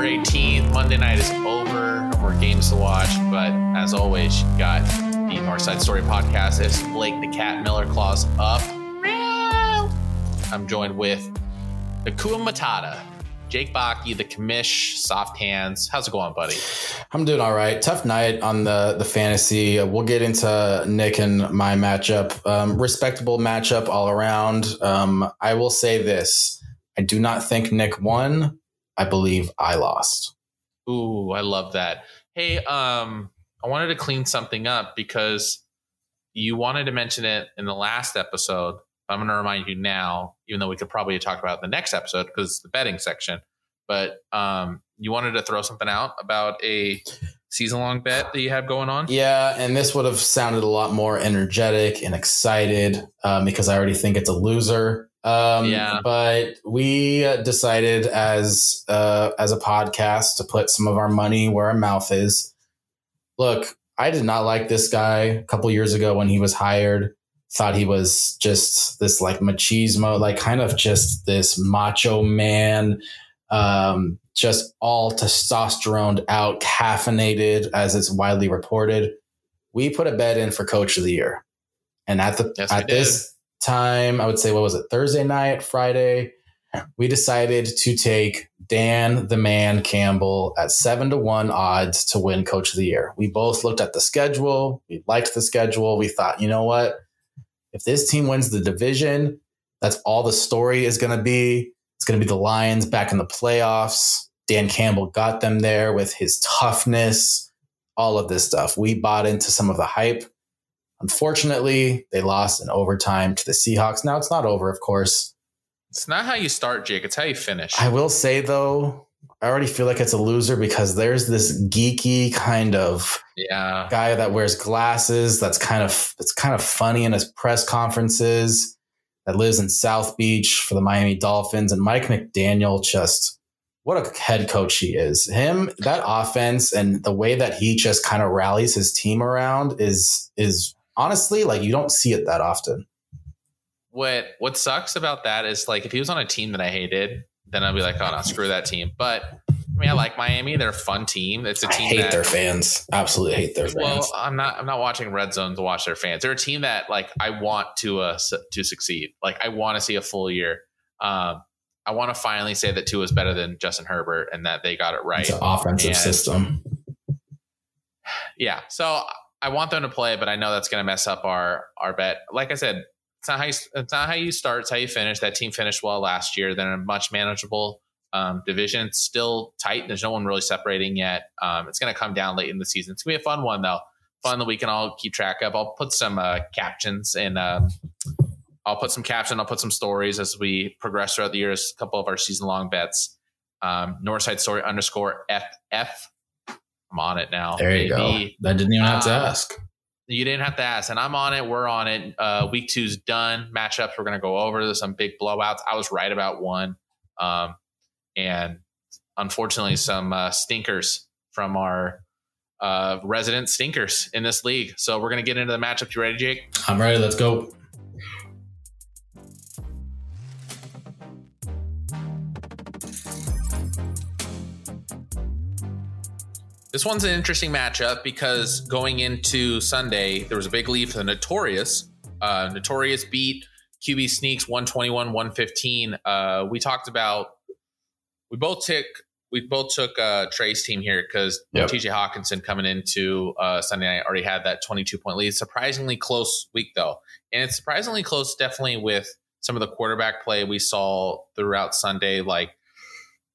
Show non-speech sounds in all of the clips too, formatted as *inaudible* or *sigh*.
September 18th. Monday night is over. No more games to watch. But as always, you got the Northside Story podcast. It's Blake the Cat Miller claws up. I'm joined with the Kua Matata, Jake Baki, the commish, soft hands. How's it going, buddy? I'm doing all right. Tough night on the the fantasy. We'll get into Nick and my matchup. Um, respectable matchup all around. Um, I will say this: I do not think Nick won. I believe I lost. Ooh, I love that. Hey, um, I wanted to clean something up because you wanted to mention it in the last episode. I'm going to remind you now, even though we could probably talk about it in the next episode because it's the betting section. But um, you wanted to throw something out about a season long bet that you have going on. Yeah, and this would have sounded a lot more energetic and excited um, because I already think it's a loser. Um, Yeah. But we uh, decided as uh, as a podcast to put some of our money where our mouth is. Look, I did not like this guy a couple years ago when he was hired. Thought he was just this like machismo, like kind of just this macho man, um, just all testosterone out, caffeinated, as it's widely reported. We put a bet in for coach of the year. And at the Yes, at this time, I would say what was it, Thursday night, Friday, we decided to take Dan the man Campbell at seven to one odds to win coach of the year. We both looked at the schedule. We liked the schedule. We thought, you know what? If this team wins the division, that's all the story is going to be. It's going to be the Lions back in the playoffs. Dan Campbell got them there with his toughness, all of this stuff. We bought into some of the hype. Unfortunately, they lost in overtime to the Seahawks. Now it's not over, of course. It's not how you start, Jake. It's how you finish. I will say though, I already feel like it's a loser because there's this geeky kind of yeah. guy that wears glasses that's kind of it's kind of funny in his press conferences that lives in South Beach for the Miami Dolphins and Mike McDaniel just what a head coach he is. Him that offense and the way that he just kind of rallies his team around is is honestly like you don't see it that often. What what sucks about that is like if he was on a team that I hated, then I'd be like, oh no, screw that team. But I mean, I like Miami. They're a fun team. It's a team hate that their fans. Absolutely hate their fans. Well, I'm not. I'm not watching Red Zone to watch their fans. They're a team that like I want to uh to succeed. Like I want to see a full year. Um, I want to finally say that Tua is better than Justin Herbert and that they got it right. it's an offensive And- system. Yeah. So I want them to play, but I know that's going to mess up our our bet. Like I said, it's not how you, it's not how you start. It's how you finish. That team finished well last year. They're in a much manageable um, division. It's still tight. There's no one really separating yet. Um, it's going to come down late in the season. It's going to be a fun one though. Fun that we can all keep track of. I'll put some uh, captions and um, I'll put some caption. I'll put some stories as we progress throughout the years. A couple of our season long bets. Um, Northside Story underscore FF. I'm on it now. There you go. I didn't even have to Uh, ask. You didn't have to ask, and I'm on it. We're on it. Uh, week two's done. Matchups we're going to go over. There's some big blowouts. I was right about one, um, and unfortunately, some uh, stinkers from our uh, resident stinkers in this league. So we're going to get into the matchup. You ready, Jake? I'm ready. Let's go. This one's an interesting matchup because going into Sunday, there was a big lead for the Notorious. Uh, Notorious beat QB Sneaks 121 115. Uh, we talked about, we both took, we both took uh, Trey's team here because Yep. TJ Hockenson coming into uh, Sunday night already had that 22 point lead. Surprisingly close week though. And it's surprisingly close, definitely with some of the quarterback play we saw throughout Sunday. Like,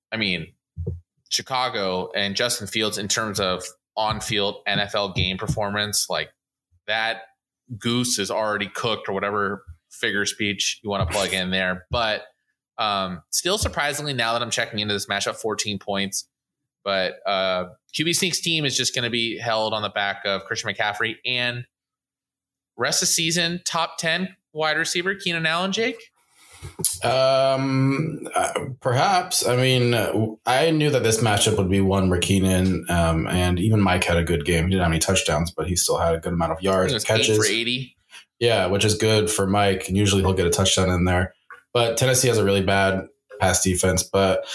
I mean, Chicago and Justin Fields in terms of on-field NFL game performance, like that goose is already cooked or whatever figure speech you want to plug in there. But um, still surprisingly, now that I'm checking into this matchup, 14 points. But uh, QB Sneaks team is just going to be held on the back of Christian McCaffrey and rest of season top 10 wide receiver Keenan Allen, Jake. Um, uh, perhaps. I mean, I knew that this matchup would be one where Keenan um, and even Mike had a good game. He didn't have any touchdowns, but he still had a good amount of yards and eight for catches. 80. Yeah, which is good for Mike. And usually he'll get a touchdown in there. But Tennessee has a really bad pass defense. But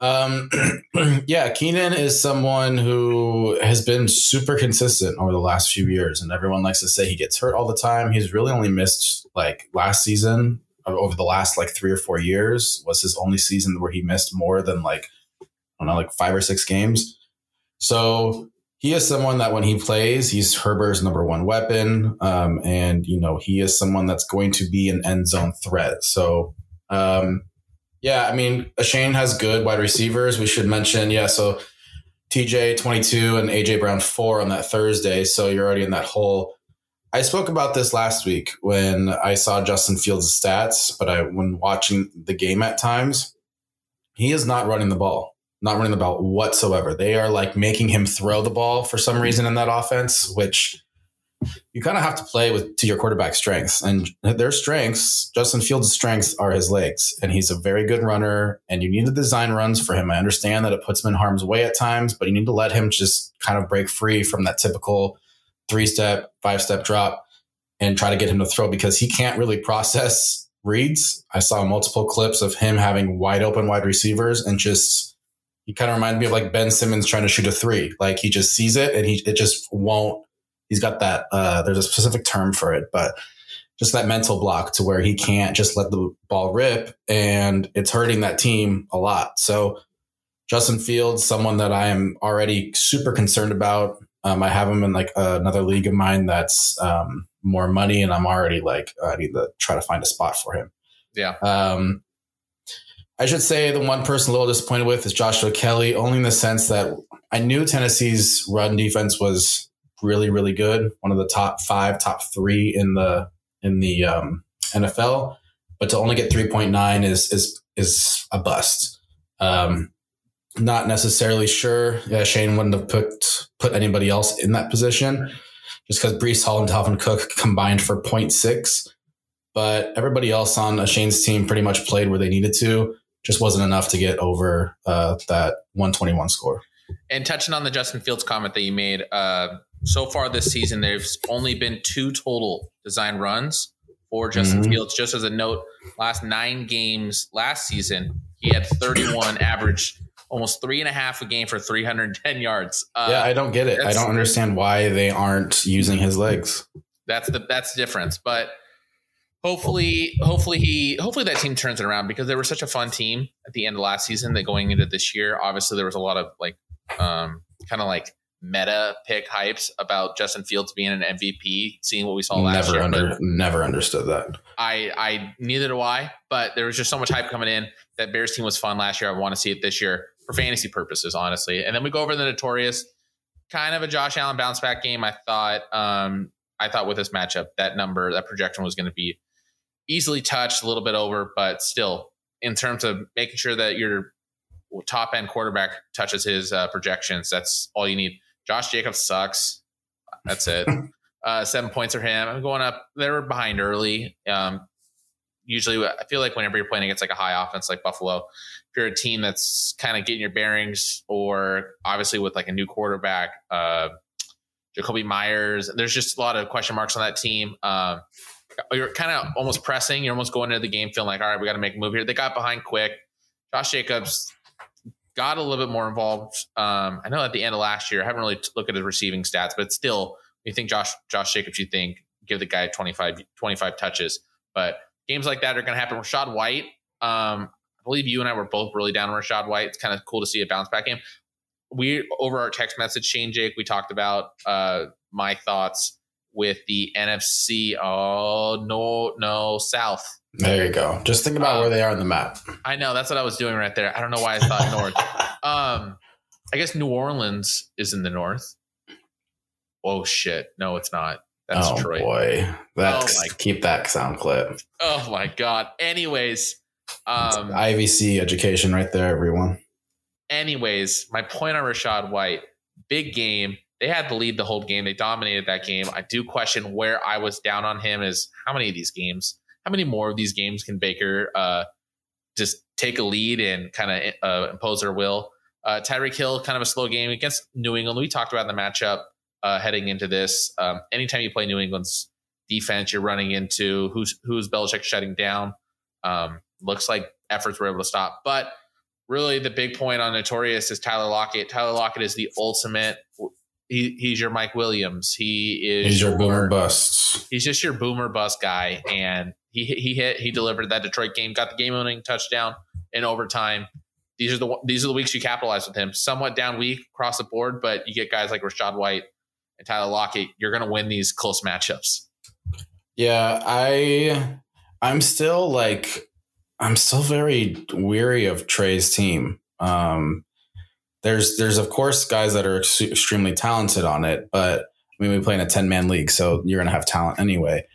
um, *clears throat* yeah, Keenan is someone who has been super consistent over the last few years, and everyone likes to say he gets hurt all the time. He's really only missed like last season over the last like three or four years was his only season where he missed more than like I don't know, like five or six games. So he is someone that when he plays, he's Herbert's number one weapon. Um, and, you know, he is someone that's going to be an end zone threat. So, um, yeah, I mean, Shane has good wide receivers. We should mention, yeah, so TJ 22 and AJ Brown 4 on that Thursday. So you're already in that hole. I spoke about this last week when I saw Justin Fields' stats, but I when watching the game at times, he is not running the ball not running the ball whatsoever. They are like making him throw the ball for some reason in that offense, which you kind of have to play with to your quarterback's strengths. And their strengths, Justin Fields' strengths are his legs. And he's a very good runner. And you need to design runs for him. I understand that it puts him in harm's way at times, but you need to let him just kind of break free from that typical three step, five step drop and try to get him to throw because he can't really process reads. I saw multiple clips of him having wide open wide receivers and just he kind of reminded me of like Ben Simmons trying to shoot a three. Like he just sees it and he it just won't. He's got that. Uh, there's a specific term for it, but just that mental block to where he can't just let the ball rip, and it's hurting that team a lot. So Justin Fields, someone that I am already super concerned about. Um, I have him in like another league of mine that's um, more money, and I'm already like I need to try to find a spot for him. Yeah. Um, I should say the one person a little disappointed with is Joshua Kelly, only in the sense that I knew Tennessee's run defense was really, really good, one of the top five, top three in the in the um, NFL. But to only get three point nine is is is a bust. Um, not necessarily sure. Yeah, Shane wouldn't have put put anybody else in that position, just because Breece Hall and Dalvin Cook combined for 0.6. But everybody else on Shane's team pretty much played where they needed to just wasn't enough to get over uh, that 121 score. And touching on the Justin Fields comment that you made, uh, so far this season, there's only been two total design runs for Justin mm-hmm. Fields. Just as a note, last nine games last season, he had 31 average, almost three and a half a game for 310 yards. Uh, yeah, I don't get it. I don't understand why they aren't using his legs. That's the that's the difference. But hopefully hopefully he hopefully that team turns it around because they were such a fun team at the end of last season that going into this year obviously there was a lot of like um kind of like meta pick hypes about Justin Fields being an MVP seeing what we saw last never year under, never understood that I I neither do I but there was just so much hype coming in that Bears team was fun last year I want to see it this year for fantasy purposes honestly and then we go over the notorious kind of a Josh Allen bounce back game I thought um I thought with this matchup that number that projection was going to be easily touched, a little bit over, but still, in terms of making sure that your top end quarterback touches his uh, projections, that's all you need. Josh Jacobs sucks. That's it. *laughs* uh, seven points for him. I'm going up. They were behind early. Um, usually, I feel like whenever you're playing against like a high offense like Buffalo, you're a team that's kind of getting your bearings, or obviously with like a new quarterback, uh, Jakobi Meyers, there's just a lot of question marks on that team. Um, you're kind of almost pressing. You're almost going into the game feeling like, all right, we got to make a move here. They got behind quick. Josh Jacobs got a little bit more involved. Um, I know at the end of last year, I haven't really looked at his receiving stats, but still, you think Josh Josh Jacobs, you think give the guy 25, 25 touches. But games like that are going to happen. Rachaad White, um, believe you and I were both really down on Rachaad White. It's kind of cool to see a bounce back game. We over our text message, Shane Jake, we talked about uh, my thoughts with the NFC. Oh no, no South. There you go. Just think about um, where they are on the map. I know that's what I was doing right there. I don't know why I thought north. *laughs* Um, I guess New Orleans is in the north. Oh shit! No, it's not. That's oh Detroit. boy, that's oh keep that sound clip. Oh my god. Anyways, um, IVC education right there, everyone. Anyways, my point on Rachaad White, big game they had the lead the whole game. They dominated that game. I do question where I was down on him is how many of these games, how many more of these games can Baker uh, just take a lead and kind of uh, impose their will? Uh, Tyreek Hill, kind of a slow game against New England. We talked about the matchup uh, heading into this. Um, anytime you play New England's defense, you're running into who's who's Belichick shutting down. Um, looks like efforts were able to stop. But really, the big point on Notorious is Tyler Lockett. Tyler Lockett is the ultimate. He, he's your Mike Williams. He is he's your, your boomer bust. He's just your boomer bust guy, and he he hit he delivered that Detroit game, got the game winning touchdown in overtime. These are the these are the weeks you capitalize with him. Somewhat down week across the board, but you get guys like Rachaad White and Tyler Lockett. You're going to win these close matchups. Yeah, I I'm still like I'm still very weary of Trey's team. Um, there's there's of course guys that are ex- extremely talented on it, but I mean we play in a 10 man league, so you're gonna have talent anyway.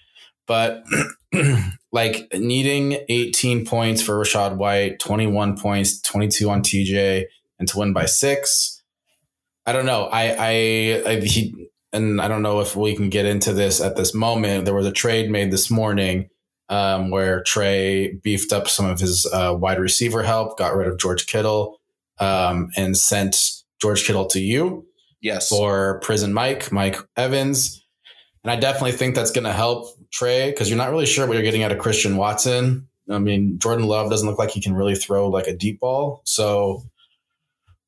But *clears throat* like needing 18 points for Rachaad White, 21 points, 22 on TJ, and to win by six. I don't know. I I, I he and I don't know if we can get into this at this moment. There was a trade made this morning um, where Trey beefed up some of his uh, wide receiver help, got rid of George Kittle, um, and sent George Kittle to you. Yes. For prison Mike, Mike Evans. And I definitely think that's going to help Trey because you're not really sure what you're getting out of Christian Watson. I mean, Jordan Love doesn't look like he can really throw like a deep ball. So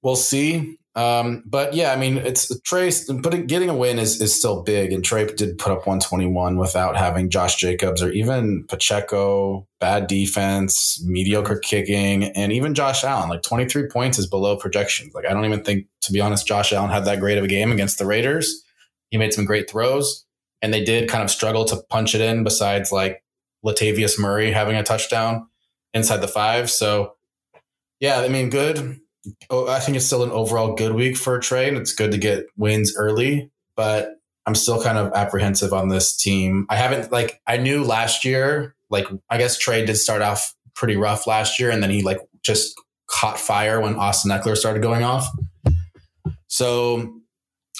we'll see. Um, but yeah, I mean, it's Trey, but getting a win is, is still big. And Trey did put up 121 without having Josh Jacobs or even Pacheco, bad defense, mediocre kicking, and even Josh Allen. Like 23 points is below projections. Like, I don't even think, to be honest, Josh Allen had that great of a game against the Raiders. He made some great throws, and they did kind of struggle to punch it in, besides like Latavius Murray having a touchdown inside the five. So, yeah, I mean, good Oh, I think it's still an overall good week for Trey, and it's good to get wins early. But I'm still kind of apprehensive on this team. I haven't like I knew last year, like I guess Trey did start off pretty rough last year, and then he like just caught fire when Austin Ekeler started going off. So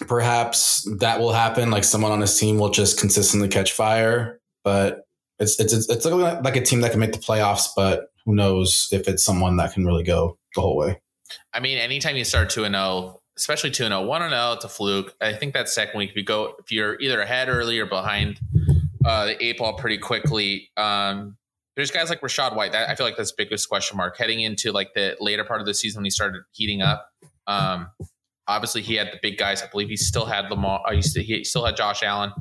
perhaps that will happen. Like someone on his team will just consistently catch fire, but it's it's it's, it's like a team that can make the playoffs, but who knows if it's someone that can really go the whole way. I mean, anytime you start 2 0, especially 2 0, 1 0, it's a fluke. I think that second week, if you go, if you're either ahead early or behind uh, the eight ball pretty quickly, um, there's guys like Rachaad White. That, I feel like that's the biggest question mark heading into like the later part of the season when he started heating up. Um, obviously, he had the big guys. I believe he still had Lamar. Uh, he, still, he still had Josh Allen.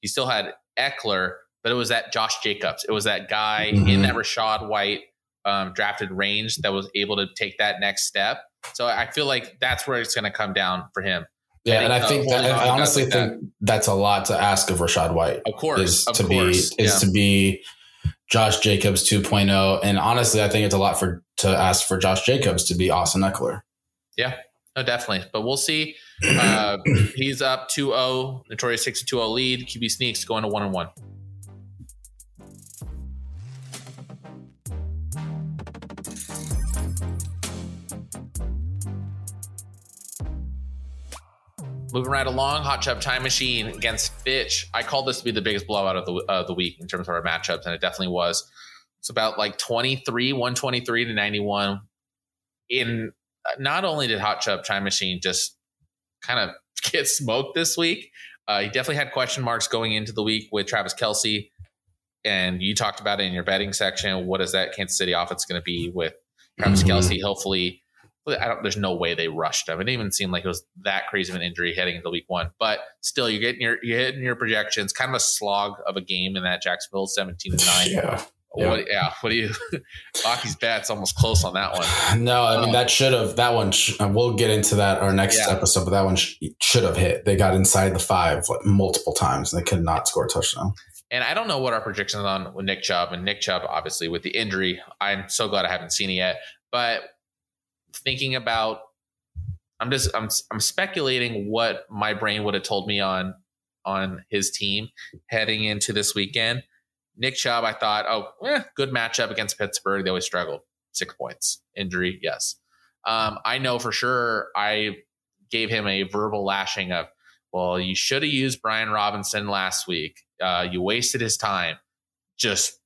He still had Ekeler, but it was that Josh Jacobs. It was that guy mm-hmm. in that Rachaad White um, drafted range that was able to take that next step. So I feel like that's where it's going to come down for him. Yeah, and I think that, I honestly think that. that's a lot to ask of Rachaad White. Of course, is of to course. be is yeah. to be Josh Jacobs 2.0, and honestly, I think it's a lot for to ask for Josh Jacobs to be Austin Ekeler. Yeah, no, definitely. But we'll see. Uh, *clears throat* he's up 2-0, notorious 6-2-0 lead. QB sneaks going to one and one. Moving right along, Hot Chub Time Machine against Fitch. I called this to be the biggest blowout of the uh, the week in terms of our matchups, and it definitely was. It's about like 23, 123 to 91. In not only did Hot Chub Time Machine just kind of *laughs* get smoked this week, uh, he definitely had question marks going into the week with Travis Kelce. And you talked about it in your betting section. What is that Kansas City offense going to be with Travis mm-hmm. Kelce? Hopefully, I don't. There's no way they rushed him. It didn't even seem like it was that crazy of an injury heading into week one. But still, you're getting your you're hitting your projections. Kind of a slog of a game in that Jacksonville 17 to nine. *sighs* Yeah. What, yeah. What do you? *laughs* Rocky's bat's almost close on that one. *sighs* No, I mean um, that should have that one. Sh- we'll get into that our next yeah. episode, but that one sh- should have hit. They got inside the five like multiple times. And they could not score a touchdown. And I don't know what our predictions on with Nick Chubb and Nick Chubb, obviously with the injury. I'm so glad I haven't seen it yet. But thinking about I'm just I'm I'm speculating what my brain would have told me on on his team heading into this weekend. Nick Chubb, I thought, oh, eh, good matchup against Pittsburgh. They always struggled. Six points. Injury, yes. Um, I know for sure I gave him a verbal lashing of, well, you should have used Brian Robinson last week. Uh, you wasted his time. Just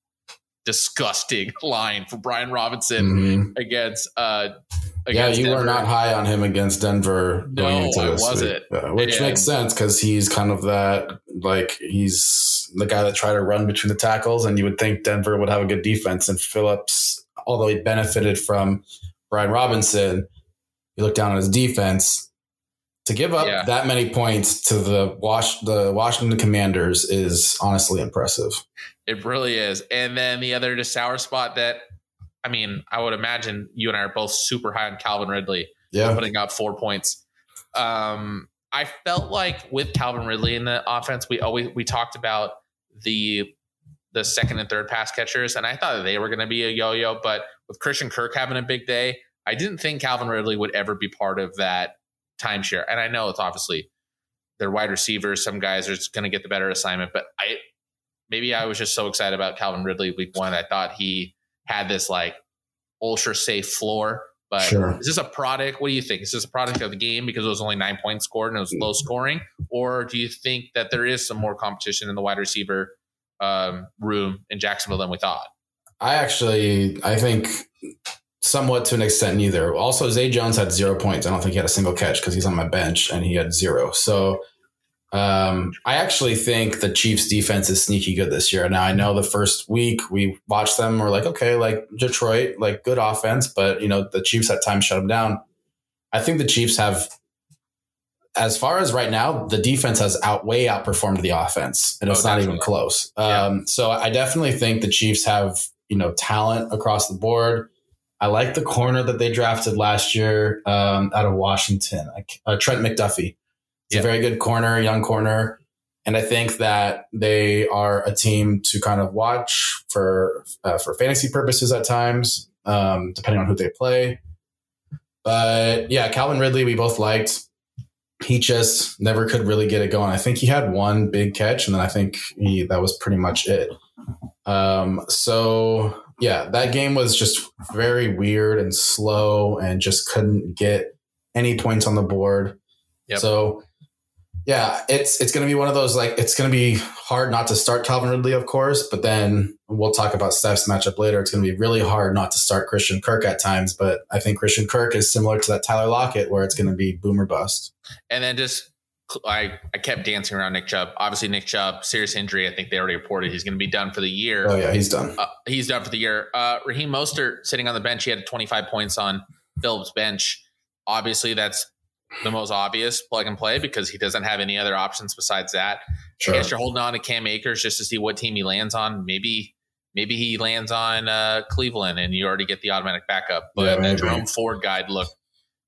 disgusting *laughs* line for Brian Robinson mm-hmm. against uh, yeah, you Denver. were not high on him against Denver no, going into this was it? Uh, which makes sense because he's kind of that like he's the guy that tried to run between the tackles, and you would think Denver would have a good defense, and Phillips although he benefited from Brian Robinson, you look down on his defense. To give up Yeah. that many points to the Wash the Washington Commanders is honestly impressive. It really is. And then the other just sour spot that, I mean, I would imagine you and I are both super high on Calvin Ridley. Yeah. putting up four points. Um, I felt like with Calvin Ridley in the offense, we always we talked about the the second and third pass catchers, and I thought that they were going to be a yo-yo. But with Christian Kirk having a big day, I didn't think Calvin Ridley would ever be part of that timeshare. And I know it's obviously they're wide receivers. Some guys are just going to get the better assignment, but I maybe I was just so excited about Calvin Ridley week one. I thought he had this like ultra safe floor. But Sure. is this a product? What do you think? Is this a product of the game because it was only nine points scored and it was low scoring? Or do you think that there is some more competition in the wide receiver um, room in Jacksonville than we thought? I actually I think somewhat to an extent neither. Also, Zay Jones had zero points. I don't think he had a single catch because he's on my bench and he had zero. So um, I actually think the Chiefs defense is sneaky good this year. Now I know the first week we watched them, we're like, okay, like Detroit, like good offense, but you know, the Chiefs at times shut them down. I think the Chiefs have as far as right now, the defense has out way outperformed the offense, and it's Oh, not even close. Yeah. Um, so I definitely think the Chiefs have you know talent across the board. I like the corner that they drafted last year um, out of Washington, like, uh, Trent McDuffie. Yeah. a very good corner, young corner, and I think that they are a team to kind of watch for uh, for fantasy purposes at times, um, depending on who they play. But yeah, Calvin Ridley, we both liked. He just never could really get it going. I think he had one big catch, and then I think he, that was pretty much it. Um, so yeah, that game was just very weird and slow, and just couldn't get any points on the board. Yep. So yeah, it's it's going to be one of those like it's going to be hard not to start Calvin Ridley, of course, but then we'll talk about Steph's matchup later. It's going to be really hard not to start Christian Kirk at times, but I think Christian Kirk is similar to that Tyler Lockett, where it's going to be boomer bust. And then just I, I kept dancing around Nick Chubb. Obviously, Nick Chubb, serious injury. I think they already reported he's going to be done for the year. Oh yeah, he's done. Uh, he's done for the year. Uh, Raheem Mostert sitting on the bench. He had 25 points on Phillips' bench. Obviously, that's the most obvious plug and play because he doesn't have any other options besides that. I guess you're holding on to Cam Akers just to see what team he lands on. Maybe maybe he lands on uh, Cleveland and you already get the automatic backup. But Yeah, that. Jerome Ford guide look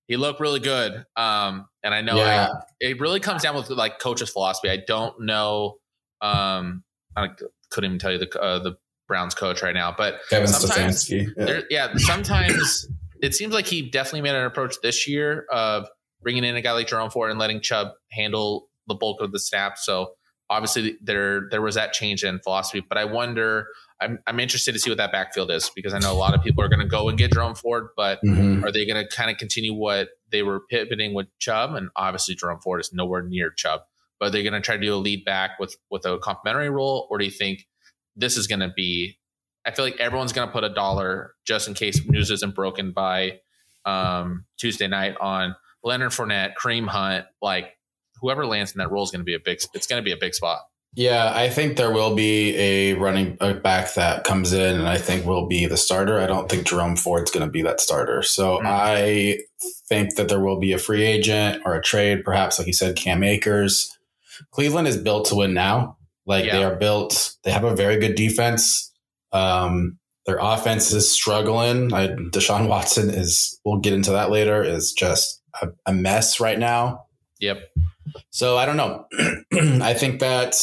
he looked really good. Um, and I know I- yeah, it really comes down with like coach's philosophy. I don't know. Um, I couldn't even tell you the uh, the Browns coach right now, but Kevin sometimes Yeah. yeah, sometimes it seems like he definitely made an approach this year of bringing in a guy like Jerome Ford and letting Chubb handle the bulk of the snap. So obviously there there was that change in philosophy, but I wonder. I'm I'm interested to see what that backfield is because I know a lot of people are going to go and get Jerome Ford, but Mhm. are they going to kind of continue what they were pivoting with Chubb? And obviously, Jerome Ford is nowhere near Chubb. But they're going to try to do a lead back with with a complementary role, or do you think this is going to be? I feel like everyone's going to put a dollar just in case news isn't broken by um, Tuesday night on Leonard Fournette, Kareem Hunt, like whoever lands in that role is going to be a big. It's going to be a big spot. Yeah, I think there will be a running back that comes in, and I think will be the starter. I don't think Jerome Ford's going to be that starter. So Mm. I think that there will be a free agent or a trade, perhaps, like you said, Cam Akers. Cleveland is built to win now. Like they are built. They have a very good defense. Um, their offense is struggling. I, Deshaun Watson is. We'll get into that later. Is just a, a mess right now. Yep. So I don't know. *clears throat* I think that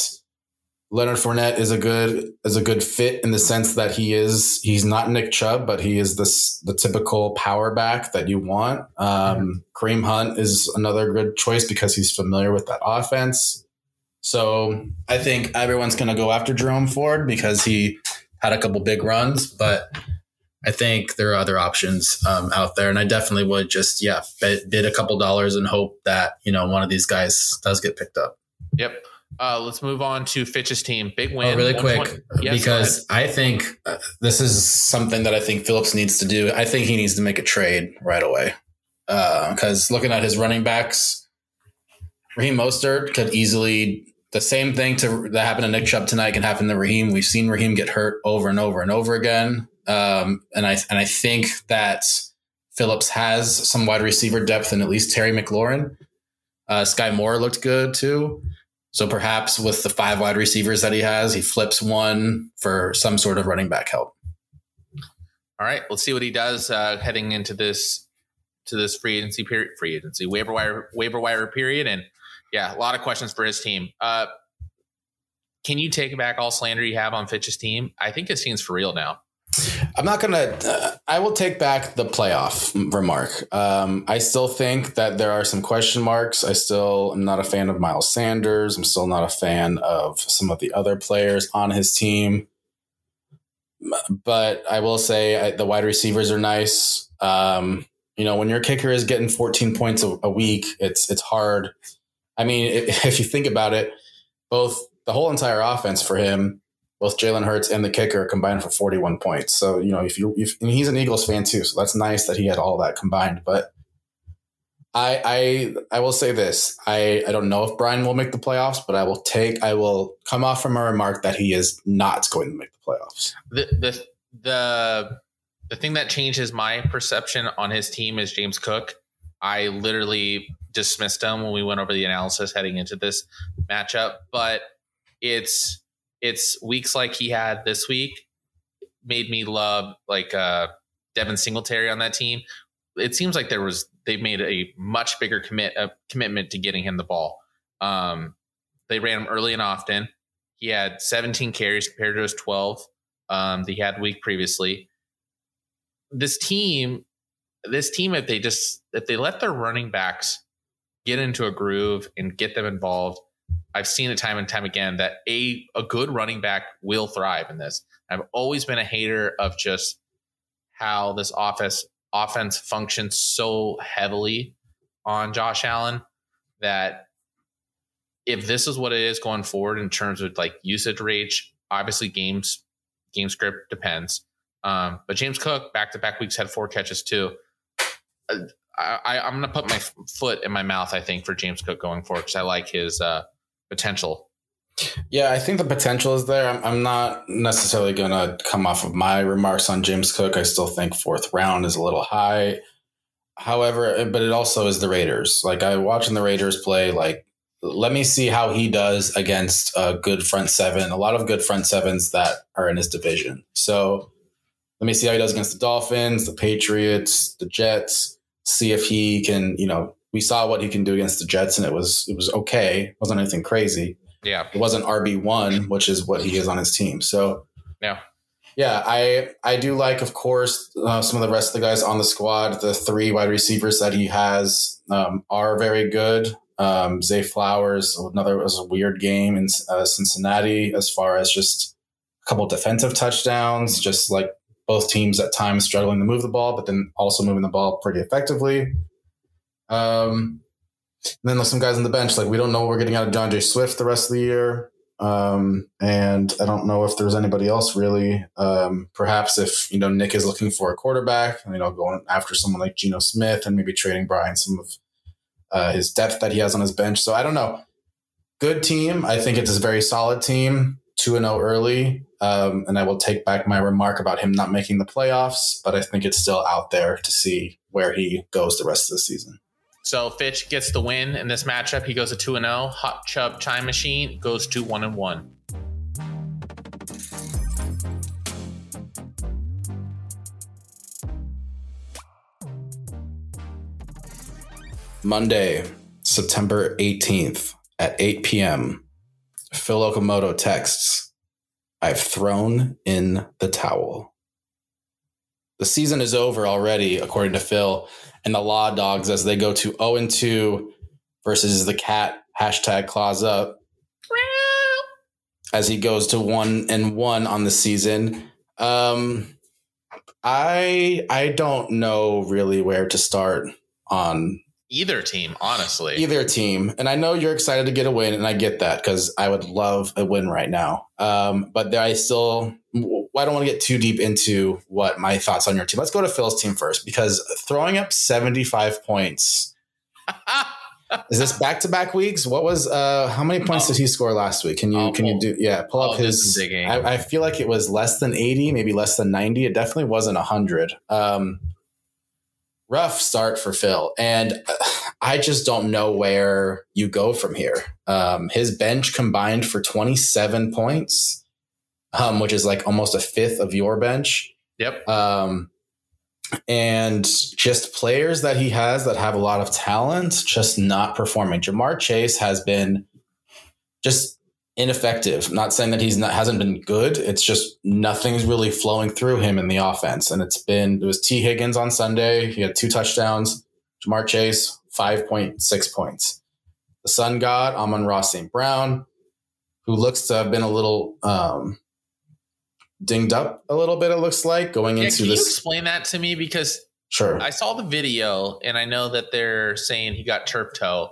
Leonard Fournette is a good is a good fit in the sense that he is he's not Nick Chubb, but he is this the typical power back that you want. Um, Kareem Hunt is another good choice because he's familiar with that offense. So I think everyone's going to go after Jerome Ford because he had a couple big runs, but I think there are other options um, out there, and I definitely would just yeah bid, bid a couple dollars and hope that you know one of these guys does get picked up. Yep. Uh, let's move on to Fitch's team. Big win. Oh, really quick, Yes, because I think uh, this is something that I think Phillips needs to do. I think he needs to make a trade right away. Because looking at his running backs, Raheem Mostert could easily the same thing to that happened to Nick Chubb tonight can happen to Raheem. We've seen Raheem get hurt over and over and over again. Um, and I and I think that Phillips has some wide receiver depth and at least Terry McLaurin. Uh, Skyy Moore looked good too. So perhaps with the five wide receivers that he has, he flips one for some sort of running back help. All right, let's see what he does uh, heading into this to this free agency period, free agency waiver wire waiver wire period, and yeah, a lot of questions for his team. Uh, can you take back all slander you have on Fitch's team? I think his team's for real now. I'm not gonna. Uh, I will take back the playoff remark. Um, I still think that there are some question marks. I still am not a fan of Miles Sanders. I'm still not a fan of some of the other players on his team. But I will say I, the wide receivers are nice. Um, you know, when your kicker is getting 14 points a, a week, it's it's hard. I mean, if, *laughs* if you think about it, both the whole entire offense for him both Jalen Hurts and the kicker combined for 41 points. So, you know, if you, if, he's an Eagles fan too, so that's nice that he had all that combined. But I, I, I will say this: I, I don't know if Brian will make the playoffs, but I will take, I will come off from a remark that he is not going to make the playoffs. The, the, the, the thing that changes my perception on his team is James Cook. I literally dismissed him when we went over the analysis heading into this matchup, but it's it's weeks like he had this week made me love like uh, Devin Singletary on that team. It seems like there was they made a much bigger commit a commitment to getting him the ball. Um, they ran him early and often. He had 17 carries compared to his 12 um, that he had week previously. This team, this team, if they just if they let their running backs get into a groove and get them involved, I've seen it time and time again that a a good running back will thrive in this. I've always been a hater of just how this office offense functions so heavily on Josh Allen that if this is what it is going forward in terms of like usage rate, obviously games game script depends. Um, but James Cook back to back weeks had four catches too. Uh, I, am going to put my foot in my mouth. I think for James Cook going forward because I like his uh, potential. Yeah, I think the potential is there. I'm, I'm not necessarily going to come off of my remarks on James Cook. I still think fourth round is a little high. However, eh, but it also is the Raiders. Like I watching the Raiders play, like let me see how he does against a good front seven. A lot of good front sevens that are in his division. So let me see how he does against the Dolphins, the Patriots, the Jets. See if he can, you know, we saw what he can do against the Jets, and it was it was okay. It wasn't anything crazy. Yeah, it wasn't RB one, which is what he is on his team. So yeah, yeah, I I do like, of course, uh, some of the rest of the guys on the squad. The three wide receivers that he has um, are very good. Um, Zay Flowers, another was a weird game in uh, Cincinnati as far as just a couple defensive touchdowns, just like both teams at times struggling to move the ball, but then also moving the ball pretty effectively. Um, and then there's some guys on the bench. Like we don't know what we're getting out of D'Andre Swift the rest of the year. Um, and I don't know if there's anybody else really. Um, perhaps if you know Nick is looking for a quarterback, you know, going after someone like Geno Smith and maybe trading Brian some of uh, his depth that he has on his bench. So I don't know. Good team. I think it's a very solid team. Two and zero oh early, um, and I will take back my remark about him not making the playoffs. But I think it's still out there to see where he goes the rest of the season. So Fitch gets the win in this matchup. He goes to 2 and 0. Hot Chub Time Machine goes to 1 and 1. Monday, September 18th at 8 p.m. Phil Okamoto texts, I've thrown in the towel. The season is over already, according to Phil, and the Law Dogs as they go to 0 and 2 versus the Cat hashtag claws up as he goes to 1 and 1 on the season. Um, I I don't know really where to start on either team, honestly. Either team. And I know you're excited to get a win, and I get that because I would love a win right now. Um, but I still I don't want to get too deep into what my thoughts on your team. Let's go to Phil's team first because throwing up 75 points *laughs* Is this back to back weeks? What was uh how many points did he score last week? Can you I'll can you do yeah, pull I'll up his. I, I feel like it was less than 80, maybe less than 90. It definitely wasn't 100. Um rough start for Phil and uh, I just don't know where you go from here. Um his bench combined for 27 points. Um which is like almost a fifth of your bench. Yep. Um, and just players that he has that have a lot of talent, just not performing. Ja'Marr Chase has been just ineffective. Not saying that he's not hasn't been good. It's just nothing's really flowing through him in the offense. And it's been it was Tee Higgins on Sunday. He had two touchdowns. Ja'Marr Chase five point six points. The Sun God Amon-Ra St. Brown, who looks to have been a little um, dinged up a little bit. It looks like going Yeah, into can you this. explain that to me? Because Sure. I saw the video and I know that they're saying he got turf toe,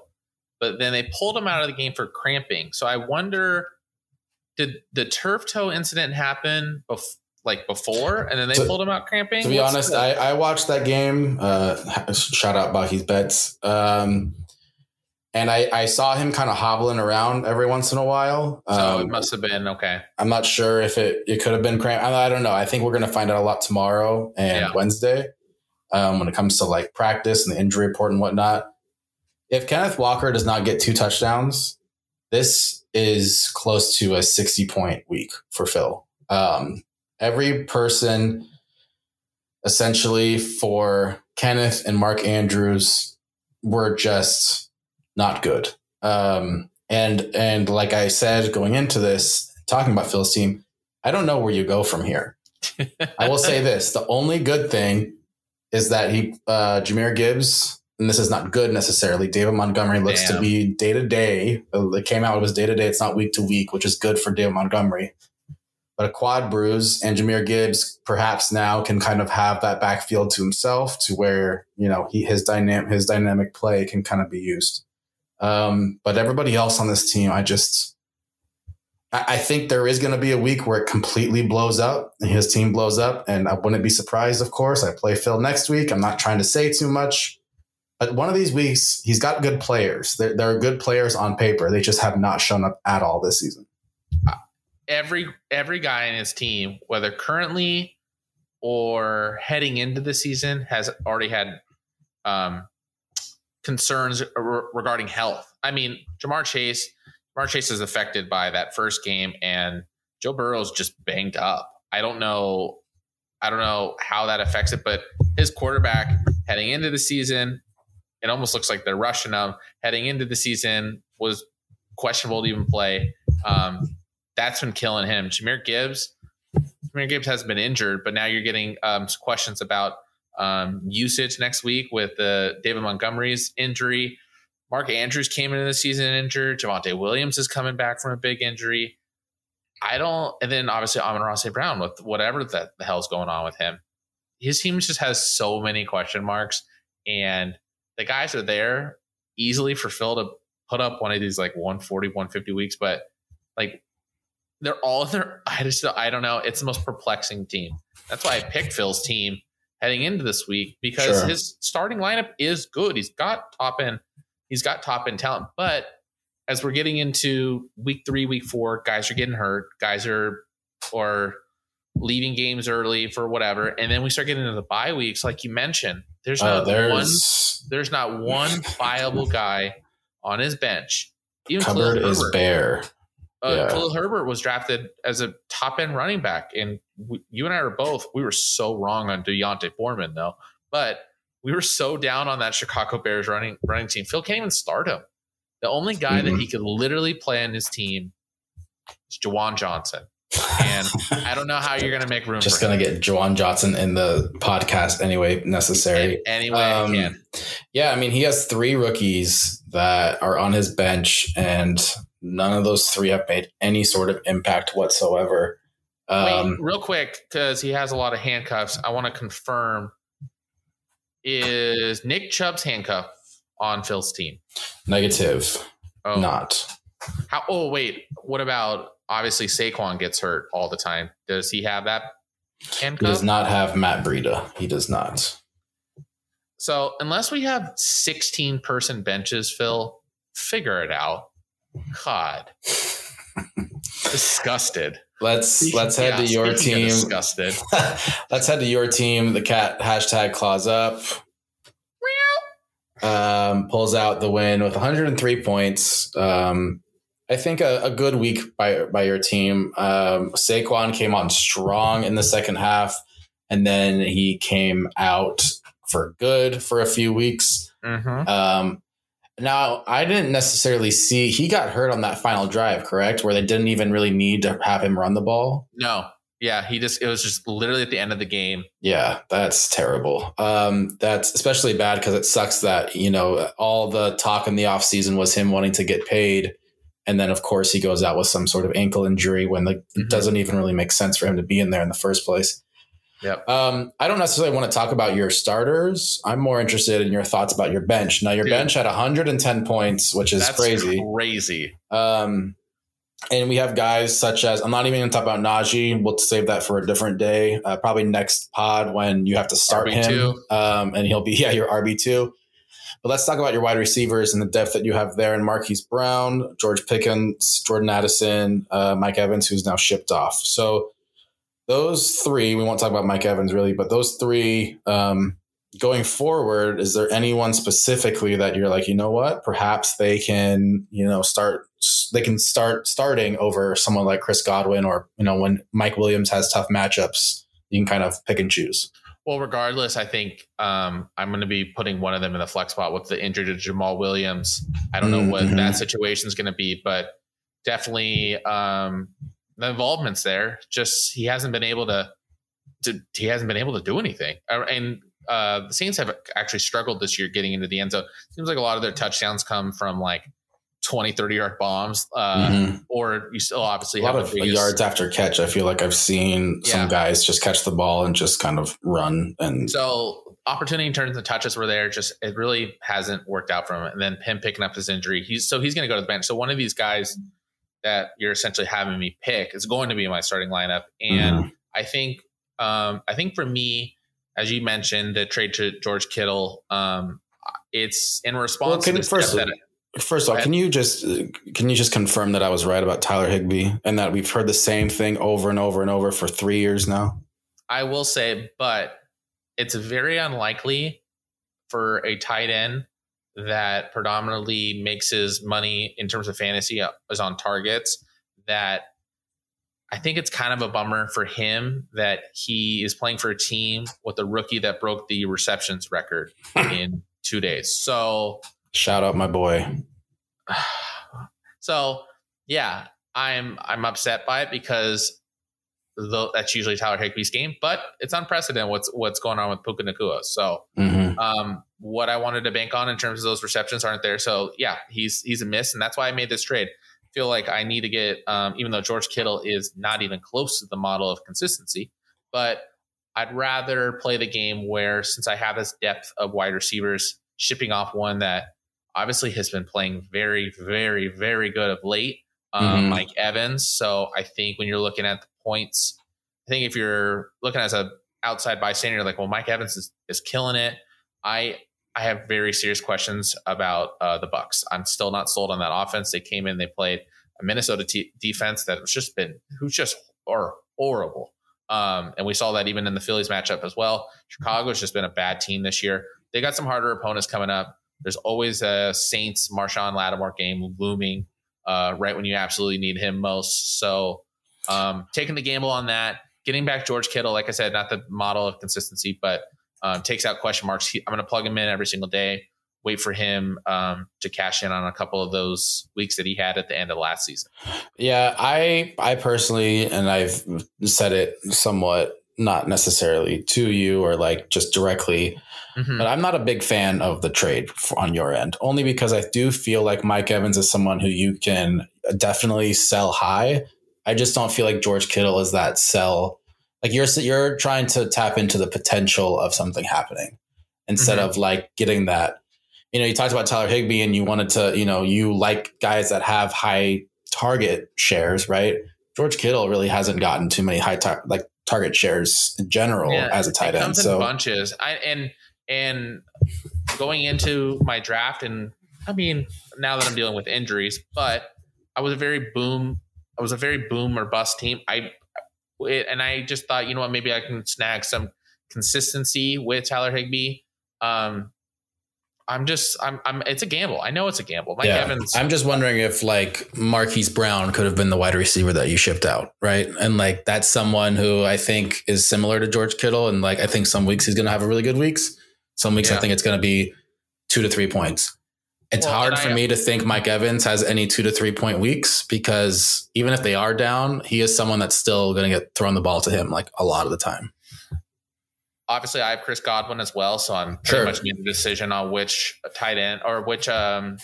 but then they pulled him out of the game for cramping. So I wonder, did the turf toe incident happen bef- like before, and then they To- pulled him out cramping? To be What's honest, I, I watched that game. Uh, shout out Baki's bets. Um, and I, I saw him kind of hobbling around every once in a while. so Um, it must have been okay. I'm not sure if it, it could have been cramp. I, I don't know. I think we're going to find out a lot tomorrow and Yeah. Wednesday um, when it comes to like practice and the injury report and whatnot. If Kenneth Walker does not get two touchdowns, this is close to a 60 point week for Phil. Um, every person essentially for Kenneth and Mark Andrews were just not good. Um, and and like I said, going into this, talking about Phil's team, I don't know where you go from here. I will say *laughs* this: the only good thing is that he, uh, Jahmyr Gibbs, and this is not good necessarily. David Montgomery looks to be day to day. It came out; it was day to day. It's not week to week, which is good for David Montgomery. But a quad bruise and Jahmyr Gibbs perhaps now can kind of have that backfield to himself, to where you know he his dynamic his dynamic play can kind of be used. Um, but everybody else on this team, I just I, I think there is going to be a week where it completely blows up, and his team blows up, and I wouldn't be surprised. Of course, I play Phil next week. I'm not trying to say too much, but one of these weeks he's got good players. There, there are good players on paper. They just have not shown up at all this season. every every guy in his team, whether currently or heading into the season, has already had um, concerns re- regarding health. I mean, Ja'Marr Chase, Ja'Marr Chase is affected by that first game, and Joe Burrow's just banged up. I don't know. I don't know how that affects it, but his quarterback heading into the season, it almost looks like they're rushing him. Heading into the season was questionable to even play. Um, that's been killing him. Jahmyr Gibbs, Jahmyr Gibbs has been injured, but now you're getting um, questions about um, usage next week with the David Montgomery's injury. Mark Andrews came into the season injured. Javonte Williams is coming back from a big injury. I don't, and then obviously Amon-Ra Brown with whatever the, the hell's going on with him. His team just has so many question marks, and the guys are there easily for Phil to put up one of these like 140, 150 weeks, but like they're all their *laughs* I just I don't know. It's the most perplexing team. That's why I picked Phil's team heading into this week because Sure. his starting lineup is good. He's got top end, he's got top end talent. But as we're getting into week three, week four, guys are getting hurt, guys are or leaving games early for whatever. And then we start getting into the bye weeks, like you mentioned. There's Uh, not one there's there's not one viable guy on his bench. Even cupboard is bare. Uh, Yeah. Khalil Herbert was drafted as a top end running back, and we, you and I were both we were so wrong on D'Onta Foreman though, but we were so down on that Chicago Bears running running team. Phil can't even start him. The only guy that Mhm. he could literally play on his team is Juwan Johnson, and *laughs* I don't know how you're going to make room. Just gonna get Juwan Johnson in the podcast anyway necessary. Anyway, Um, I. Yeah, I mean, he has three rookies that are on his bench, and none of those three have made any sort of impact whatsoever. Um, Wait, real quick, because he has a lot of handcuffs. I want to confirm: is Nick Chubb's handcuff on Phil's team? negative, Oh, not. How? Oh, wait. What about obviously Saquon gets hurt all the time? Does he have that He does not have Matt Breida. He does not. So unless we have 16 person benches, Phil, figure it out. God. disgusted. Let's let's head to your team. Disgusted. *laughs* let's head to your team. The cat hashtag claws up. Um, pulls out the win with 103 points. Um, I think a, a, good week by by your team. Um, Saquon came on strong in the second half, and then he came out for good for a few weeks. Mm-hmm. Um, now, I didn't necessarily see he got hurt on that final drive, correct? Where they didn't even really need to have him run the ball. No, yeah, he just it was just literally at the end of the game. Yeah, that's terrible. Um, that's especially bad because it sucks that you know all the talk in the offseason was him wanting to get paid, and then of course he goes out with some sort of ankle injury when the, mm-hmm. it doesn't even really make sense for him to be in there in the first place. Yep. Um, I don't necessarily want to talk about your starters. I'm more interested in your thoughts about your bench. Now, your Dude, bench had 110 points, which is crazy. Crazy. Um, and we have guys such as I'm not even going to talk about Najee. We'll save that for a different day. Uh, probably next pod when you have to start RB2. him, um, and he'll be *laughs* yeah your RB two. But let's talk about your wide receivers and the depth that you have there. And Marquise Brown, George Pickens, Jordan Addison, uh, Mike Evans, who's now shipped off. So those three, we won't talk about Mike Evans really, but those three um, going forward, is there anyone specifically that you're like, you know what, perhaps they can, you know, start, they can start starting over someone like Chris Godwin or, you know, when Mike Williams has tough matchups, you can kind of pick and choose. Well, regardless, I think um, I'm going to be putting one of them in the flex spot with the injury to Jamaal Williams. I don't know what mm-hmm. that situation is going to be, but definitely um, the involvement's there. Just he hasn't been able to, to he hasn't been able to do anything. Uh, and uh, the Saints have actually struggled this year getting into the end zone. Seems like a lot of their touchdowns come from like 20, 30 yard bombs, uh, mm-hmm. or you still obviously have a lot of biggest, yards after catch. I feel like I've seen yeah. some guys just catch the ball and just kind of run. And so opportunity turns and touches were there. Just it really hasn't worked out for him. And then him picking up his injury, he's so he's going to go to the bench. So one of these guys that you're essentially having me pick is going to be my starting lineup. And mm-hmm. I think, um, I think for me, as you mentioned, the trade to George Kittle, um, it's in response well, to first, that First of all, can you just can you just confirm that I was right about Tyler Higbee and that we've heard the same thing over and over and over for three years now? I will say, but it's very unlikely for a tight end that predominantly makes his money in terms of fantasy uh, is on targets that I think it's kind of a bummer for him that he is playing for a team with a rookie that broke the receptions record *laughs* in two days. So shout out my boy. *sighs* So yeah, I'm I'm upset by it because that's usually Tyler Higbee's game, but it's unprecedented what's what's going on with Puka Nacua. So mm-hmm. um, what I wanted to bank on in terms of those receptions aren't there. So yeah, he's he's a miss, and that's why I made this trade. Feel like I need to get, um, even though George Kittle is not even close to the model of consistency, but I'd rather play the game where since I have this depth of wide receivers, shipping off one that obviously has been playing very, very, very good of late. Um, mm-hmm. Mike Evans. So I think when you're looking at the points, I think if you're looking as a outside bystander, you're like, well, Mike Evans is, is killing it. I I have very serious questions about uh, the Bucks. I'm still not sold on that offense. They came in, they played a Minnesota t- defense that was just been who's just or horrible. Um, and we saw that even in the Phillies matchup as well. Chicago's just been a bad team this year. They got some harder opponents coming up. There's always a Saints Marshon Lattimore game looming uh, right when you absolutely need him most. So um, taking the gamble on that, getting back George Kittle, like I said, not the model of consistency, but um, takes out question marks. He, I'm going to plug him in every single day. Wait for him um, to cash in on a couple of those weeks that he had at the end of last season. Yeah, I I personally, and I've said it somewhat, not necessarily to you or like just directly, mm-hmm. but I'm not a big fan of the trade on your end. Only because I do feel like Mike Evans is someone who you can definitely sell high. I just don't feel like George Kittle is that sell like you're you're trying to tap into the potential of something happening instead mm-hmm. of like getting that you know you talked about tyler higbee and you wanted to you know you like guys that have high target shares right george kittle really hasn't gotten too many high tar- like target shares in general yeah, as a tight end so bunches I, and And going into my draft, and I mean, now that I'm dealing with injuries, but I was a very boom. I was a very boom or bust team. I and I just thought, you know what, maybe I can snag some consistency with Tyler Higbee. Um, I'm just, I'm, I'm, it's a gamble. I know it's a gamble. Mike yeah. Evans. I'm just wondering if like Marquise Brown could have been the wide receiver that you shipped out, right? And like that's someone who I think is similar to George Kittle, and like I think some weeks he's going to have a really good weeks. Some weeks yeah. I think it's going to be two to three points. It's well, hard for I, me to think Mike Evans has any two to three point weeks because even if they are down, he is someone that's still going to get thrown the ball to him like a lot of the time obviously I have Chris Godwin as well, so I'm pretty sure. much making a decision on which tight end or which um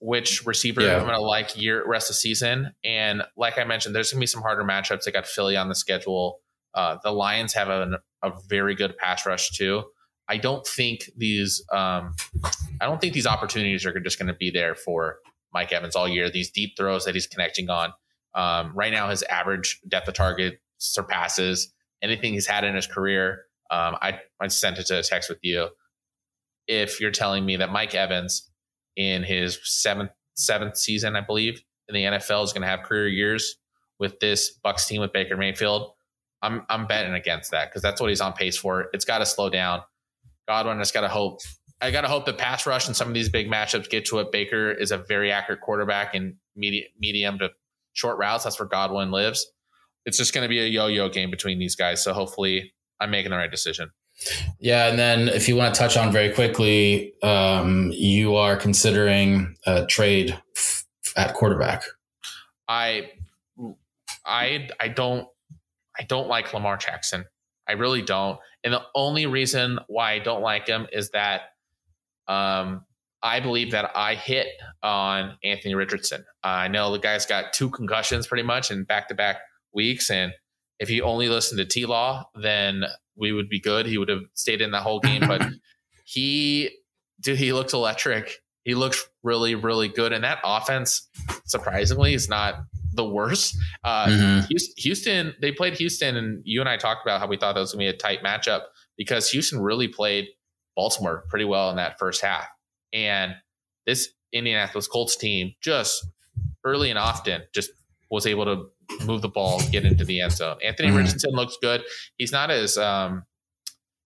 which receiver yeah. I'm going to like year rest of season. And like I mentioned, there's going to be some harder matchups. They got Philly on the schedule. Uh, the Lions have a, a very good pass rush too. I don't think these um, I don't think these opportunities are just going to be there for Mike Evans all year. These deep throws that he's connecting on. Um, right now, his average depth of target surpasses anything he's had in his career. Um, I, I sent it to a text with you. If you're telling me that Mike Evans in his seventh seventh season, I believe, in the NFL is going to have career years with this Bucks team with Baker Mayfield, I'm I'm betting against that because that's what he's on pace for. It's got to slow down. Godwin has got to hope. I got to hope the pass rush and some of these big matchups get to it. Baker is a very accurate quarterback in medium, medium to short routes. That's where Godwin lives. It's just going to be a yo-yo game between these guys. So hopefully I'm making the right decision. Yeah, and then if you want to touch on very quickly, um, you are considering a trade f- at quarterback. I, I, I don't, I don't like Lamar Jackson. I really don't. And the only reason why I don't like him is that, um, I believe that I hit on Anthony Richardson. Uh, I know the guy's got two concussions pretty much in back to back weeks, and if he only listened to T Law, then we would be good. He would have stayed in the whole game. But *laughs* he, dude, he looks electric. He looks really, really good. And that offense, surprisingly, is not the worst. Uh, mm-hmm. Houston, they played Houston, and you and I talked about how we thought that was going to be a tight matchup because Houston really played Baltimore pretty well in that first half. And this Indianapolis Colts team just early and often just was able to move the ball, get into the end zone. Anthony mm-hmm. Richardson looks good. He's not as um,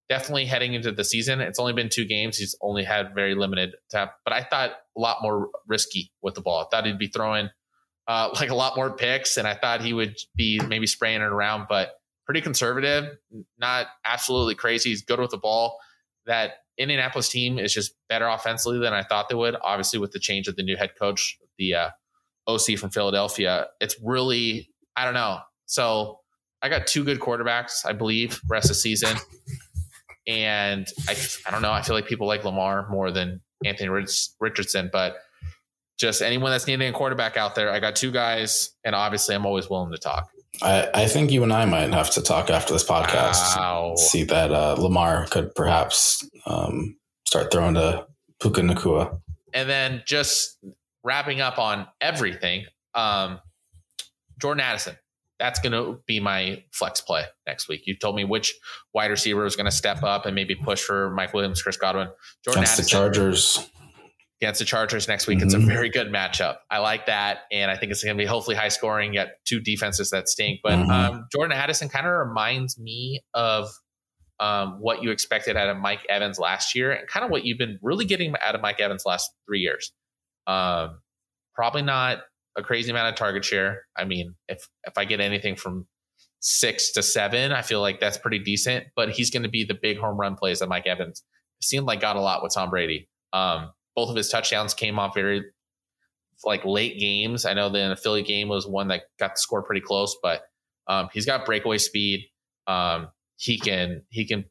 definitely heading into the season. It's only been two games. He's only had very limited tap, but I thought a lot more risky with the ball. I thought he'd be throwing uh, like a lot more picks, and I thought he would be maybe spraying it around, but pretty conservative, not absolutely crazy. He's good with the ball. That Indianapolis team is just better offensively than I thought they would. Obviously, with the change of the new head coach, the uh, OC from Philadelphia, it's really I don't know. So I got two good quarterbacks, I believe, rest of season. And I, I don't know. I feel like people like Lamar more than Anthony Richardson, but just anyone that's needing a quarterback out there, I got two guys, and obviously I'm always willing to talk. I, I think you and I might have to talk after this podcast. Wow. See that uh, Lamar could perhaps um, start throwing to Puka Nacua. And then just wrapping up on everything, um, Jordan Addison. That's going to be my flex play next week. You told me which wide receiver was going to step up and maybe push for Mike Williams, Chris Godwin. Jordan against Addison, the Chargers. Against the Chargers next week. Mm-hmm. It's a mm-hmm. very good matchup. I like that. And I think it's going to be hopefully high scoring. You got two defenses that stink. But mm-hmm. um, Jordan Addison kind of reminds me of um, what you expected out of Mike Evans last year and kind of what you've been really getting out of Mike Evans last three years. Um, probably not a crazy amount of target share. I mean, if if I get anything from six to seven, I feel like that's pretty decent. But he's going to be the big home run plays that Mike Evans seemed like got a lot with Tom Brady. Um, both of his touchdowns came off very like late games. I know the Philly game was one that got the score pretty close, but um, he's got breakaway speed. Um, he can he can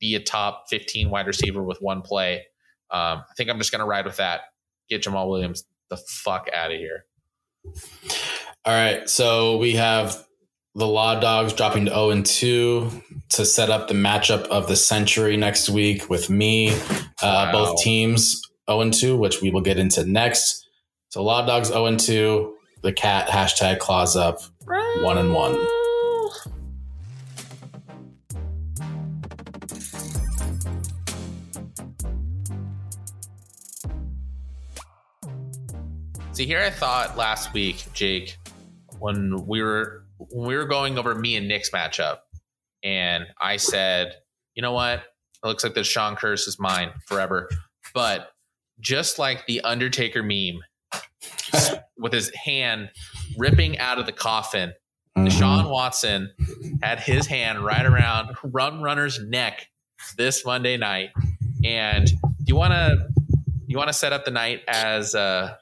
be a top 15 wide receiver with one play. Um, I think I'm just going to ride with that. Get Jamaal Williams the fuck out of here. All right. So we have the Law Dogs dropping to 0 and 2 to set up the matchup of the century next week with me. Uh, wow. Both teams 0 2, which we will get into next. So Law Dogs 0 2, the cat hashtag claws up, 1 and 1. See, here I thought last week, Jake, when we were when we were going over me and Nick's matchup, and I said, you know what? It looks like this Sean curse is mine forever. But just like the Undertaker meme, with his hand ripping out of the coffin, mm-hmm. Deshaun Watson had his hand right around Rum Runner's neck this Monday night. And you want to you want to set up the night as uh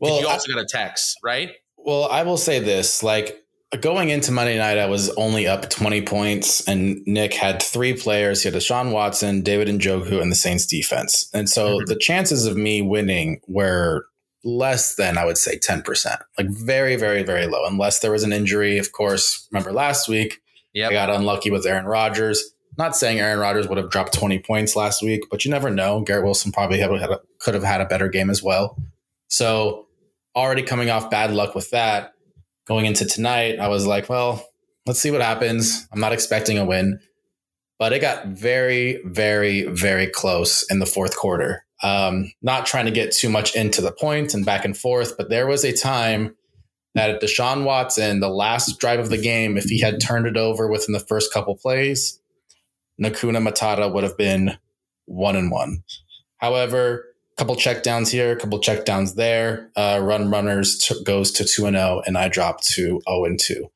well, you also got a text, right? Well, I will say this, like going into Monday night, I was only up 20 points, and Nick had three players. He had Deshaun Watson, David Njoku, and the Saints defense. And so mm-hmm. the chances of me winning were less than I would say 10%, like very, very, very low, unless there was an injury. Of course, remember last week, yep. I got unlucky with Aaron Rodgers. Not saying Aaron Rodgers would have dropped 20 points last week, but you never know. Garrett Wilson probably a, could have had a better game as well. So already coming off bad luck with that, going into tonight, I was like, well, let's see what happens. I'm not expecting a win, but it got very, very, very close in the fourth quarter. Um, not trying to get too much into the point and back and forth, but there was a time that Deshaun Watson, the last drive of the game, if he had turned it over within the first couple plays, Nakuna Matata would have been one and one. However, couple checkdowns here, a couple checkdowns there. Uh, rum runners t- goes to two and zero, oh, and I drop to 0 and 2.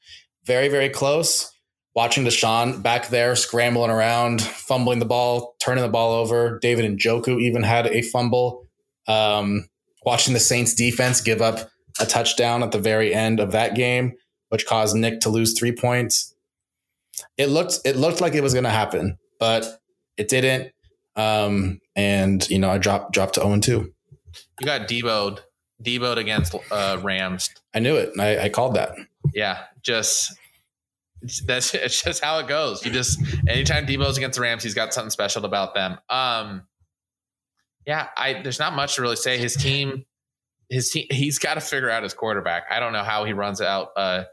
Very very close. Watching Deshaun back there scrambling around, fumbling the ball, turning the ball over. David Njoku even had a fumble. Um, watching the Saints defense give up a touchdown at the very end of that game, which caused Nick to lose three points. It looked it looked like it was going to happen, but it didn't. Um, and you know, I dropped dropped to zero oh and two. You got deeboed, deeboed against uh, Rams. I knew it. I, I called that. Yeah, just that's *laughs* it's just how it goes. You just anytime Deebo's against the Rams, he's got something special about them. Um, yeah, I there's not much to really say. His team, his team, he's got to figure out his quarterback. I don't know how he runs out. Uh,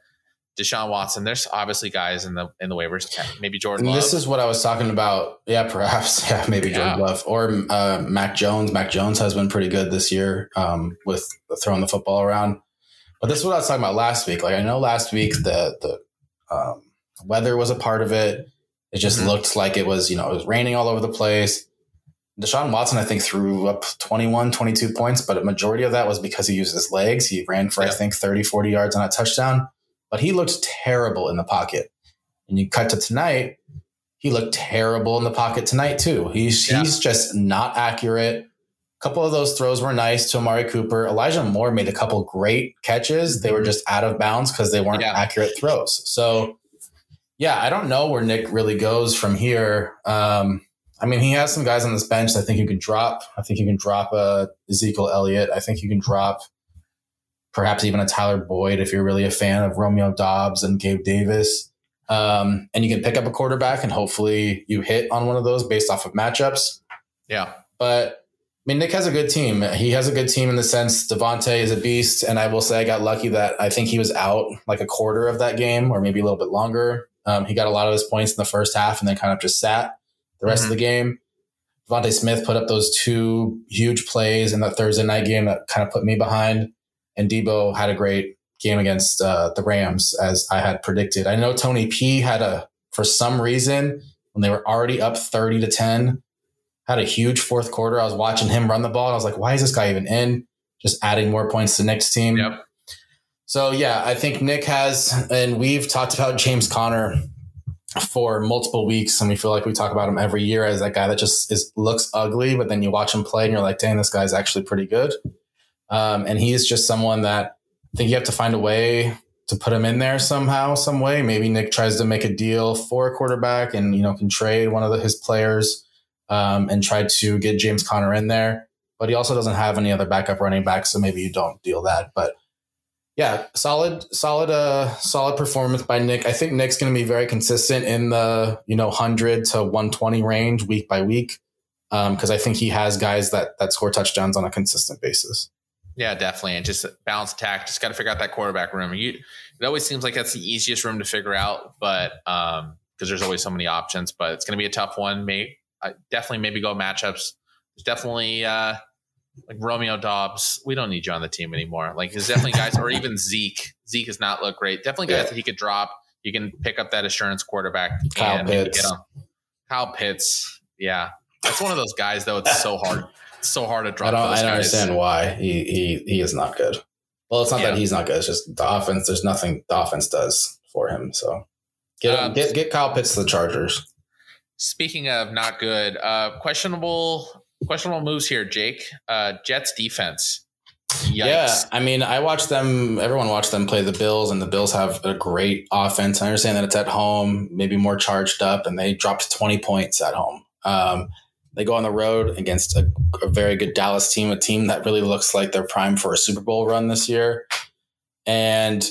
Deshaun Watson. There's obviously guys in the in the waivers. Maybe Jordan. Love. This is what I was talking about. Yeah, perhaps. *laughs* Yeah, maybe yeah. Jordan Love or uh, Mac Jones. Mac Jones has been pretty good this year um, with throwing the football around. But this is what I was talking about last week. Like I know last week the the um, weather was a part of it. It just mm-hmm. looked like it was you know it was raining all over the place. Deshaun Watson, I think, threw up 21, 22 points, but a majority of that was because he used his legs. He ran for, yeah. I think, 30, 40 yards on a touchdown but he looked terrible in the pocket. And you cut to tonight, he looked terrible in the pocket tonight too. He's yeah. he's just not accurate. A couple of those throws were nice to Amari Cooper. Elijah Moore made a couple great catches. They were just out of bounds because they weren't yeah. accurate throws. So yeah, I don't know where Nick really goes from here. Um, I mean, he has some guys on this bench. I think you can drop. I think you can drop a uh, Ezekiel Elliott. I think you can drop perhaps even a Tyler Boyd if you're really a fan of Romeo Doubs and Gabe Davis. Um, and you can pick up a quarterback and hopefully you hit on one of those based off of matchups. Yeah. But I mean, Nick has a good team. He has a good team in the sense Davante is a beast. And I will say I got lucky that I think he was out like a quarter of that game or maybe a little bit longer. Um, he got a lot of his points in the first half and then kind of just sat the rest mm-hmm. of the game. DeVonta Smith put up those two huge plays in that Thursday night game that kind of put me behind and Deebo had a great game against uh, the Rams as I had predicted. I know Tony P had a for some reason when they were already up 30 to 10 had a huge fourth quarter. I was watching him run the ball and I was like, why is this guy even in? Just adding more points to Nick's team. Yep. So yeah, I think Nick has and we've talked about James Conner for multiple weeks and we feel like we talk about him every year as that guy that just is looks ugly, but then you watch him play and you're like, dang, this guy's actually pretty good. Um, and he's just someone that I think you have to find a way to put him in there somehow, some way. Maybe Nick tries to make a deal for a quarterback and, you know, can trade one of the, his players um, and try to get James Conner in there. But he also doesn't have any other backup running back, so maybe you don't deal that. But yeah, solid, solid, uh, solid performance by Nick. I think Nick's going to be very consistent in the you know hundred to one twenty range week by week Um, because um, I think he has guys that that score touchdowns on a consistent basis. Yeah, definitely. And just balance attack. Just got to figure out that quarterback room. You, it always seems like that's the easiest room to figure out, but um, because there's always so many options. But it's going to be a tough one. May I definitely maybe go matchups. There's definitely uh, like Romeo Doubs. we don't need you on the team anymore. Like there's definitely guys, or even Zeke. Zeke has not looked great. Definitely guys yeah. that he could drop. You can pick up that assurance quarterback. Kyle Pitts. Kyle Pitts. Yeah. That's one of those guys though. It's so hard. So hard to drop. I don't, I don't understand why he, he he is not good. Well, it's not yeah. that he's not good. It's just the offense. There's nothing the offense does for him. So get um, get get Kyle Pitts to the Chargers. Speaking of not good, uh, questionable questionable moves here, Jake. Uh, Jets defense. Yikes. Yeah, I mean, I watched them. Everyone watched them play the Bills, and the Bills have a great offense. I understand that it's at home, maybe more charged up, and they dropped twenty points at home. Um, they go on the road against a, a, very good Dallas team, a team that really looks like they're primed for a Super Bowl run this year. And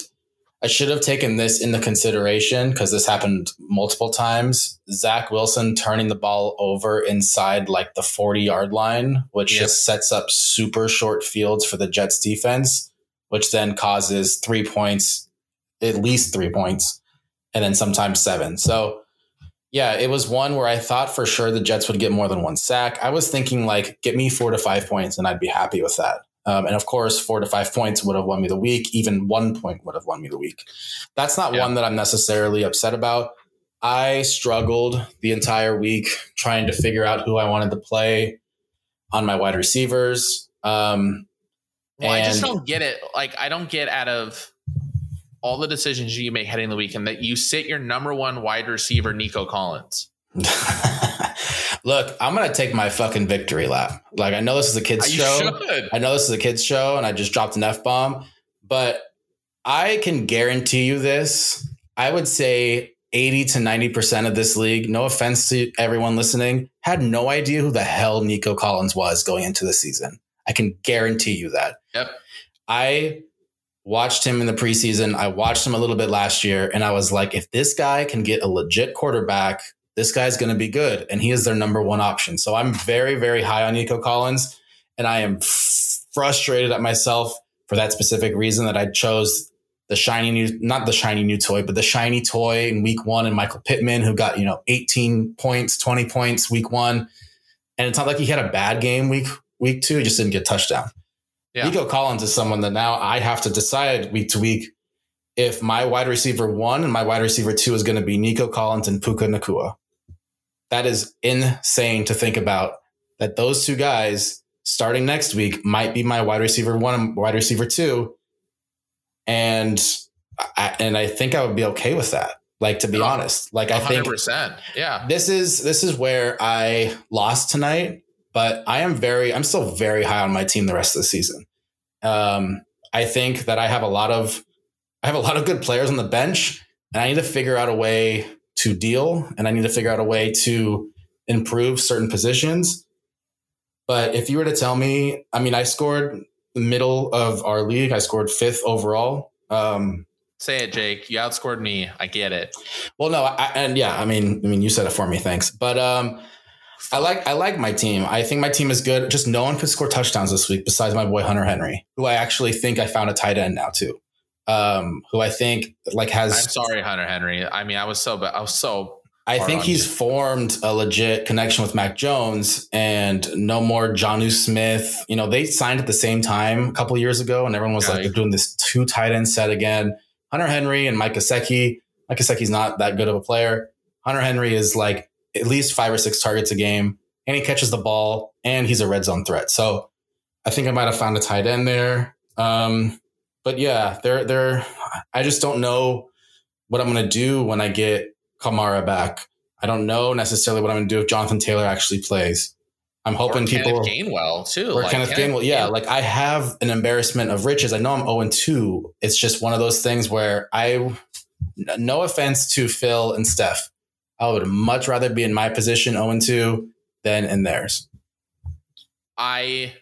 I should have taken this into consideration because this happened multiple times. Zach Wilson turning the ball over inside like the 40 yard line, which yep. just sets up super short fields for the Jets defense, which then causes three points, at least three points, and then sometimes seven. So, yeah, it was one where I thought for sure the Jets would get more than one sack. I was thinking, like, get me four to five points and I'd be happy with that. Um, and of course, four to five points would have won me the week. Even one point would have won me the week. That's not yeah. one that I'm necessarily upset about. I struggled the entire week trying to figure out who I wanted to play on my wide receivers. Um, well, I just don't get it. Like, I don't get out of all the decisions you make heading the weekend that you sit your number one wide receiver, Nico Collins. *laughs* Look, I'm gonna take my fucking victory lap. Like I know this is a kids you show. Should. I know this is a kids show, and I just dropped an f bomb, but I can guarantee you this. I would say 80 to 90 percent of this league. No offense to everyone listening, had no idea who the hell Nico Collins was going into the season. I can guarantee you that. Yep. I watched him in the preseason. I watched him a little bit last year, and I was like, if this guy can get a legit quarterback this guy's going to be good. And he is their number one option. So I'm very, very high on Nico Collins. And I am f- frustrated at myself for that specific reason that I chose the shiny new, not the shiny new toy, but the shiny toy in week one and Michael Pittman, who got, you know, 18 points, 20 points week one. And it's not like he had a bad game week, week two. He just didn't get touchdown. Yeah. Nico Collins is someone that now I have to decide week to week if my wide receiver one and my wide receiver two is going to be Nico Collins and Puka Nacua. that is insane to think about that those two guys starting next week might be my wide receiver one and wide receiver two. And I, and I think I would be okay with that. Like to be honest, like I 100%. think, yeah, this is this is where I lost tonight, but I am very, I'm still very high on my team the rest of the season. Um, I think that I have a lot of, I have a lot of good players on the bench, and I need to figure out a way to deal and I need to figure out a way to improve certain positions. But if you were to tell me, I mean, I scored the middle of our league. I scored fifth overall. Um, Say it, Jake. You outscored me. I get it. Well, no, I, and yeah, I mean, I mean, you said it for me. Thanks. But um, I like I like my team. I think my team is good. Just no one could score touchdowns this week besides my boy Hunter Henry, who I actually think I found a tight end now too um, who I think like has. I'm sorry, Hunter Henry. I mean, I was so, bad. I was so. I think he's you. formed a legit connection with Mac Jones, and no more Jonnu Smith. You know, they signed at the same time a couple years ago, and everyone was yeah, like, they're doing this two tight end set again. Hunter Henry and Mike Gesicki. Mike Gesicki's not that good of a player. Hunter Henry is like at least five or six targets a game, and he catches the ball, and he's a red zone threat. So I think I might have found a tight end there. Um, but yeah, they're they're. I just don't know what I'm going to do when I get Kamara back. I don't know necessarily what I'm going to do if Jonathan Taylor actually plays. I'm hoping or people Kenneth Gainwell too. Or like Kenneth, Kenneth Gainwell, yeah. Like I have an embarrassment of riches. I know I'm 0 and 2. It's just one of those things where I, no offense to Phil and Steph, I would much rather be in my position 0 and 2 than in theirs. I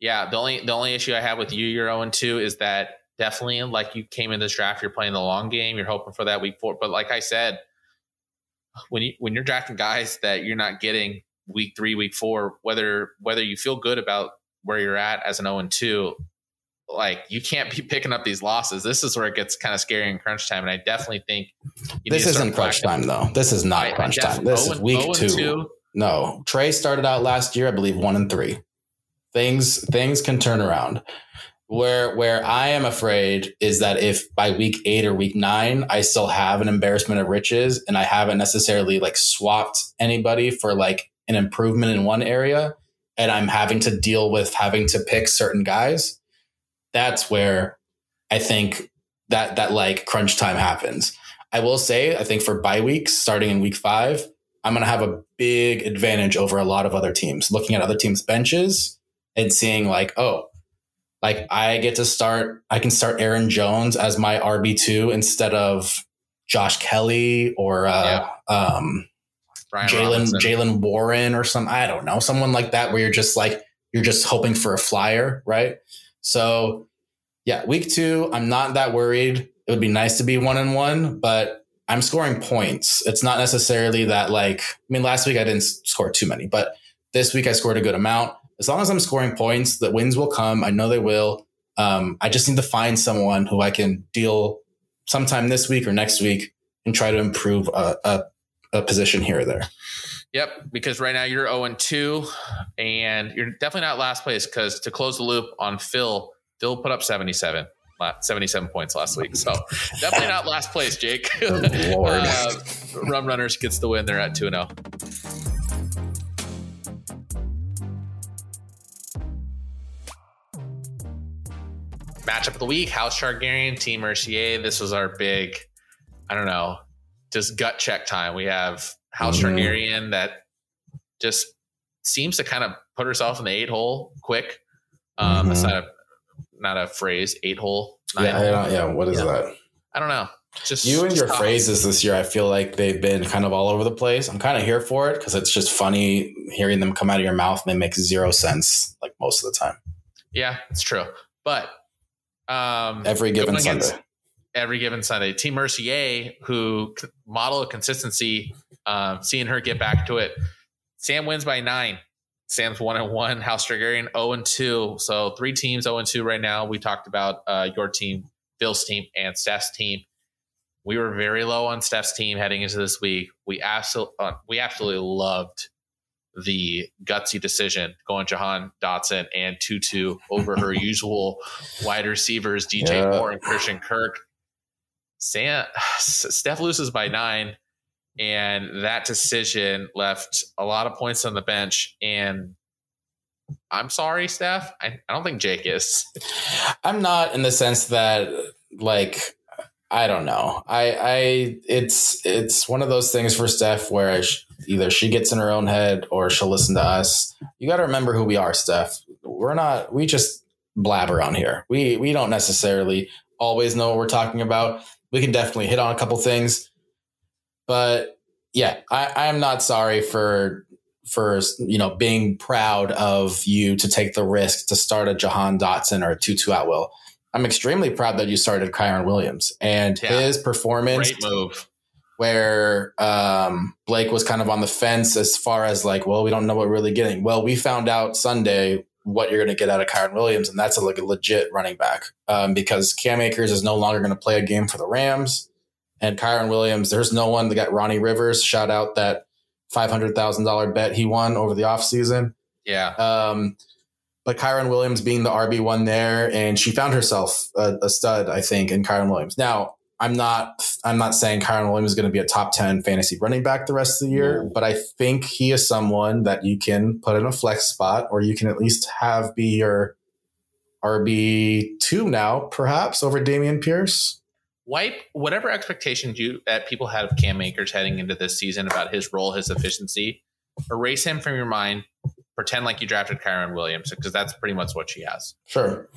yeah, the only the only issue I have with you, you're 0 2, is that definitely like you came in this draft, you're playing the long game, you're hoping for that week four. But like I said, when you when you're drafting guys that you're not getting week three, week four, whether whether you feel good about where you're at as an 0 2, like you can't be *laughs* picking up these losses. This is where it gets kind of scary in crunch time. And I definitely think this isn't crunch time though. This is not I, crunch I time. This is week two. two. No, Trey started out last year, I believe, one and three. things things can turn around. Where where I am afraid is that if by week eight or week nine I still have an embarrassment of riches and I haven't necessarily like swapped anybody for like an improvement in one area, and I'm having to deal with having to pick certain guys, that's where I think that that like crunch time happens. I will say, I think for bye weeks starting in week five, I'm going to have a big advantage over a lot of other teams. Looking at other teams' benches and seeing like, oh, like I get to start, I can start Aaron Jones as my RB two instead of Josh Kelley or uh, yeah. um, Jaylen Jaylen Warren or some I don't know someone like that where you're just like you're just hoping for a flyer, right? So yeah, week two, I'm not that worried. It would be nice to be one and one, but I'm scoring points. It's not necessarily that like I mean last week I didn't score too many, but this week I scored a good amount as long as I'm scoring points, the wins will come. I know they will. Um, I just need to find someone who I can deal sometime this week or next week and try to improve a, a, a position here or there. Yep, because right now you're 0 and 2, and you're definitely not last place because to close the loop on Phil, Phil put up 77. 77 points last week. So definitely not last place, Jake. *laughs* Lord. *laughs* uh, Rum Runners gets the win. They're at 2 0. matchup of the week House Targaryen, Team Mercier. This was our big, I don't know, just gut check time. We have House mm-hmm. Targaryen that just seems to kind of put herself in the eight hole quick. Um, mm-hmm. It's not a, not a phrase, eight hole. Yeah, yeah. What is yeah. that? I don't know. Just you and just your phrases this year, I feel like they've been kind of all over the place. I'm kind of here for it because it's just funny hearing them come out of your mouth and they make zero sense like most of the time. Yeah, it's true. But um, every given Sunday. Every given Sunday. Team Mercier, who model of consistency, um, seeing her get back to it. Sam wins by nine. Sam's one and one. House Targaryen 0 and 2. So three teams 0 and 2 right now. We talked about uh, your team, Phil's team, and Steph's team. We were very low on Steph's team heading into this week. We absolutely uh, we absolutely loved the gutsy decision going Jahan Dotson and Tutu over her *laughs* usual wide receivers, DJ yeah. Moore and Christian Kirk. Sam, *sighs* Steph loses by nine, and that decision left a lot of points on the bench. And I'm sorry, Steph. I, I don't think Jake is. I'm not in the sense that like I don't know. I I it's it's one of those things for Steph where sh- either she gets in her own head or she'll listen to us. You got to remember who we are, Steph. We're not. We just blabber on here. We we don't necessarily always know what we're talking about. We can definitely hit on a couple things, but yeah, I, am not sorry for for you know being proud of you to take the risk to start a Jahan Dotson or a Tutu Atwell. I'm extremely proud that you started Kyren Williams and yeah. his performance. Great move where um, Blake was kind of on the fence as far as like, well, we don't know what we're really getting. Well, we found out Sunday what you're going to get out of Kyren Williams, and that's a, like a legit running back um, because Cam Akers is no longer going to play a game for the Rams, and Kyren Williams, there's no one that got Ronnie Rivers. Shout out that five hundred thousand dollar bet he won over the offseason. Yeah. Um, but Kyren Williams being the RB one there, and she found herself a, a stud, I think, in Kyren Williams. Now I'm not I'm not saying Kyren Williams is going to be a top 10 fantasy running back the rest of the year, no. but I think he is someone that you can put in a flex spot or you can at least have be your RB2 now, perhaps over Dameon Pierce. Wipe whatever expectations you that people had of Cam Akers heading into this season about his role, his efficiency. Erase him from your mind. Pretend like you drafted Kyren Williams because that's pretty much what she has. Sure.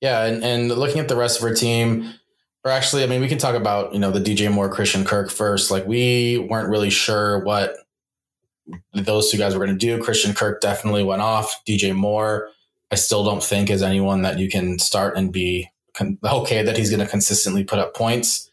Yeah, and, and looking at the rest of her team, or actually, I mean, we can talk about, you know, the DJ Moore, Christian Kirk first. Like, we weren't really sure what those two guys were going to do. Christian Kirk definitely went off. DJ Moore, I still don't think is anyone that you can start and be con- okay that he's going to consistently put up points.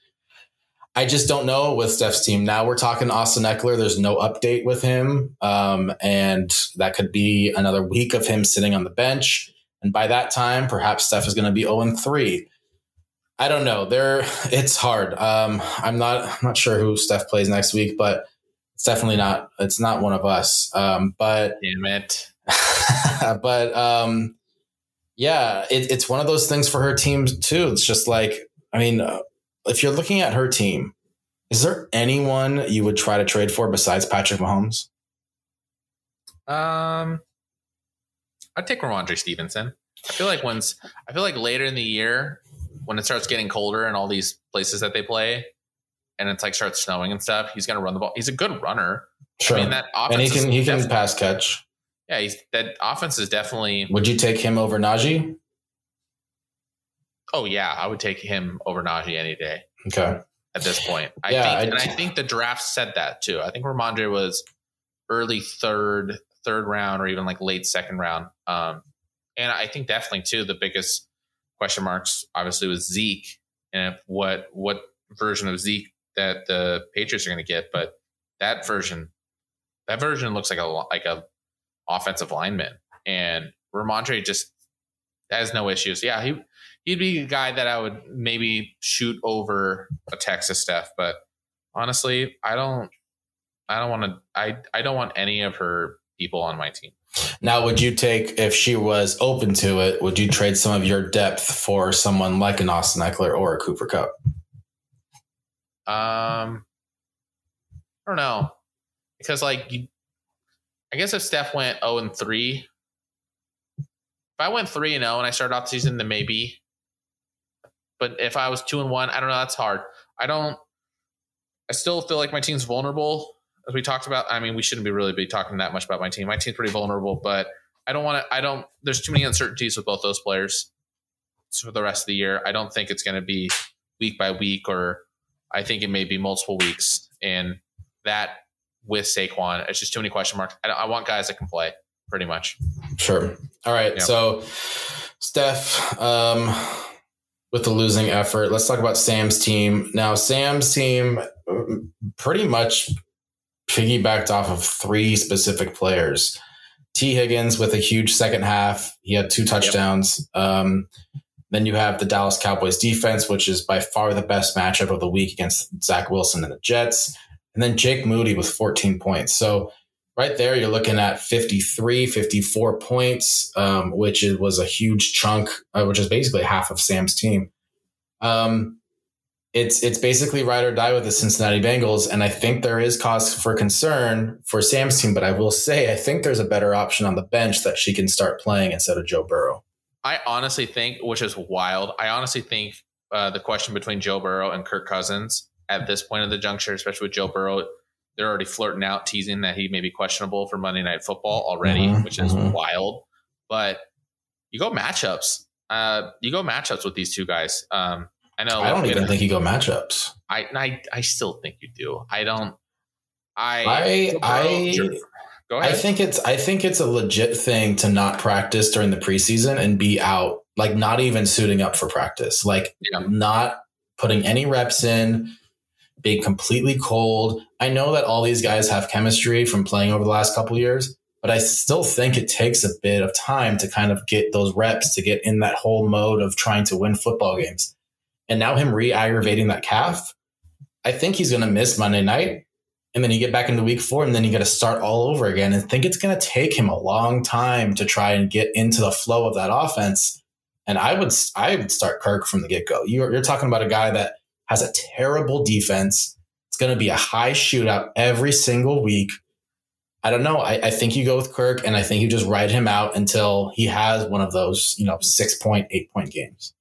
I just don't know with Steph's team. Now we're talking Austin Ekeler. There's no update with him. Um, and that could be another week of him sitting on the bench. And by that time, perhaps Steph is going to be 0 3. I don't know. There, *laughs* it's hard. Um, I'm not. I'm not sure who Steph plays next week, but it's definitely not. It's not one of us. Um, but damn it. *laughs* but um, yeah, it, it's one of those things for her team too. It's just like, I mean, uh, if you're looking at her team, is there anyone you would try to trade for besides Patrick Mahomes? Um, I'd take Rhamondre Stevenson. I feel like once I feel like later in the year when it starts getting colder in all these places that they play, and it's like starts snowing and stuff, he's gonna run the ball. He's a good runner. Sure. I mean that offense and he can he can pass catch. yeah, he's that offense is definitely. Would you take him over Najee? Oh yeah, I would take him over Najee any day Okay. at this point. I Yeah, think, I- and I think the draft said that too. I think Rhamondre was early third, third round, or even like late second round. Um, and I think definitely too the biggest question marks obviously with Zeke and what what version of Zeke that the Patriots are going to get, but that version, that version looks like a like a offensive lineman, and Rhamondre just has no issues. Yeah, he he'd be a guy that I would maybe shoot over a Texas Steph, but honestly, I don't I don't want to I I don't want any of her people on my team. Now, would you take if she was open to it? Would you trade some of your depth for someone like an Austin Ekeler or a Cooper Kupp? Um I don't know. Because like I guess if Steph went 0 and 3 if I went 3 and 0 and I started off the season then maybe but if I was 2 and 1, I don't know, that's hard. I don't I still feel like my team's vulnerable as we talked about. I mean, we shouldn't be really be talking that much about my team. My team's pretty vulnerable, but I don't want to I don't there's too many uncertainties with both those players for the rest of the year. I don't think it's going to be week by week or I think it may be multiple weeks. And that with Saquon, it's just too many question marks. I, I want guys that can play pretty much. Sure. All right. Yeah. So, Steph, um, with the losing effort, let's talk about Sam's team. Now, Sam's team um, pretty much piggybacked off of three specific players. T. Higgins with a huge second half. He had two touchdowns. Um, then you have the Dallas Cowboys defense, which is by far the best matchup of the week against Zach Wilson and the Jets. And then Jake Moody with 14 points. So right there, you're looking at 53, 54 points, um, which was a huge chunk, uh, which is basically half of Sam's team. Um, it's it's basically ride or die with the Cincinnati Bengals, and I think there is cause for concern for Sam's team. But I will say, I think there's a better option on the bench that she can start playing instead of Joe Burrow. I honestly think, which is wild, I honestly think uh, the question between Joe Burrow and Kirk Cousins at this point of the juncture, especially with Joe Burrow, they're already flirting out, teasing that he may be questionable for Monday Night Football already, Mhm, which is mhm. wild. But you go matchups. Uh, you go matchups with these two guys. Um, I know. I don't even think you go matchups. I, I I still think you do. I don't. I I I go ahead. I think it's I think it's a legit thing to not practice during the preseason and be out, like not even suiting up for practice, like Yeah. not putting any reps in, being completely cold. I know that all these guys have chemistry from playing over the last couple of years, but I still think it takes a bit of time to kind of get those reps to get in that whole mode of trying to win football games. And now him re-aggravating that calf, I think he's going to miss Monday night. And then you get back into week four and then you got to start all over again. And think it's going to take him a long time to try and get into the flow of that offense. And i would i would start kirk from the get-go. You're, you're talking about a guy that has a terrible defense. It's going to be a high shootout every single week. I don't know. I, I think you go with kirk and i think you just ride him out until he has one of those you know six point eight point games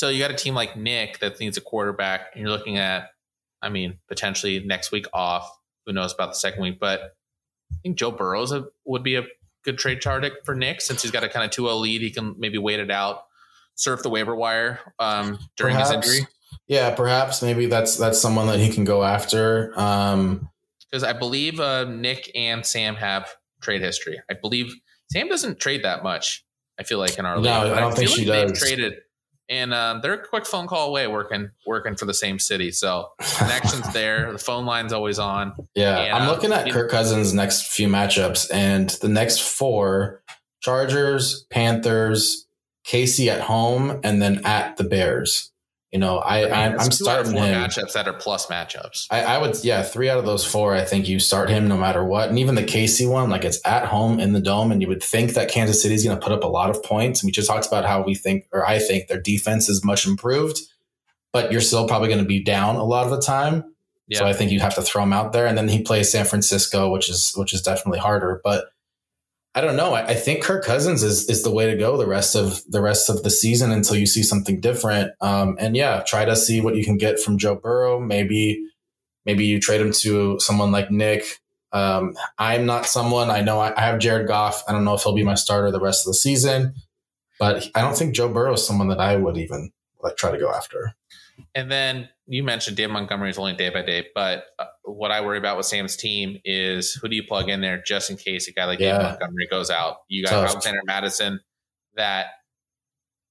So you got a team like Nick that needs a quarterback, and you're looking at, I mean, potentially next week off. Who knows about the second week? But I think Joe Burrows a, would be a good trade target for Nick since he's got a kind of 2-0 lead. He can maybe wait it out, surf the waiver wire um, during his injury. yeah perhaps maybe that's that's someone that he can go after um Because I believe uh, Nick and Sam have trade history. I believe Sam doesn't trade that much. I feel like in our No, league. I don't think feel she they've does. Traded, and uh, they're a quick phone call away, working working for the same city. So *laughs* connections there. The phone line's always on. Yeah, And, I'm uh, looking at Kirk Cousins' next few matchups, and the next four Chargers, Panthers, KC at home, and then at the Bears. You know, I, I am starting him matchups that are plus matchups. I, I, would, yeah, three out of those four. I think you start him no matter what, and even the KC one, like it's at home in the dome, and you would think that Kansas City is going to put up a lot of points. And we just talked about how we think, or I think, their defense is much improved, but you're still probably going to be down a lot of the time. Yeah. So I think you have to throw him out there, and then he plays San Francisco, which is which is definitely harder, but I don't know. I, I, think Kirk Cousins is is the way to go the rest of the rest of the season until you see something different. Um, and yeah, try to see what you can get from Joe Burrow. Maybe maybe you trade him to someone like Nick. Um, I'm not someone I know. I, I have Jared Goff. I don't know if he'll be my starter the rest of the season, but I don't think Joe Burrow is someone that I would even like try to go after. And then you mentioned Dan Montgomery is only day by day, but uh, what I worry about with Sam's team is who do you plug in there just in case a guy like yeah. Dan Montgomery goes out? You got Tough. Alexander Mattison that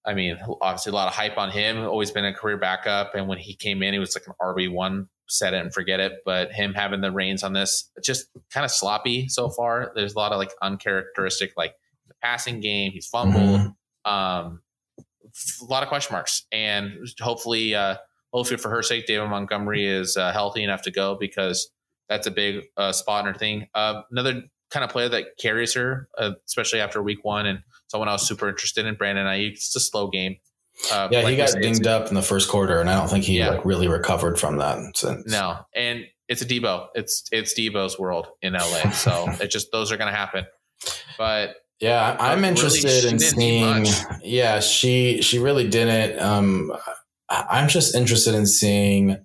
I mean, obviously a lot of hype on him, always been a career backup. And when he came in, he was like an RB1, set it and forget it. But him having the reins on this, just kind of sloppy so far. There's a lot of like uncharacteristic, like the passing game. He's fumbled. Mm-hmm. Um, a lot of question marks. And hopefully, uh, hopefully for her sake, David Montgomery is uh, healthy enough to go because that's a big uh, spot in her thing. Uh, another kind of player that carries her, uh, especially after week one, and someone I was super interested in, Brandon Aiyuk. It's a slow game. Uh, yeah, like he got dinged up in the first quarter, and I don't think he yeah. like really recovered from that since. No, and it's a Deebo. It's it's Deebo's world in LA, so *laughs* it just those are going to happen. But yeah, I'm interested really, in seeing. Yeah, she she really didn't. Um, I'm just interested in seeing.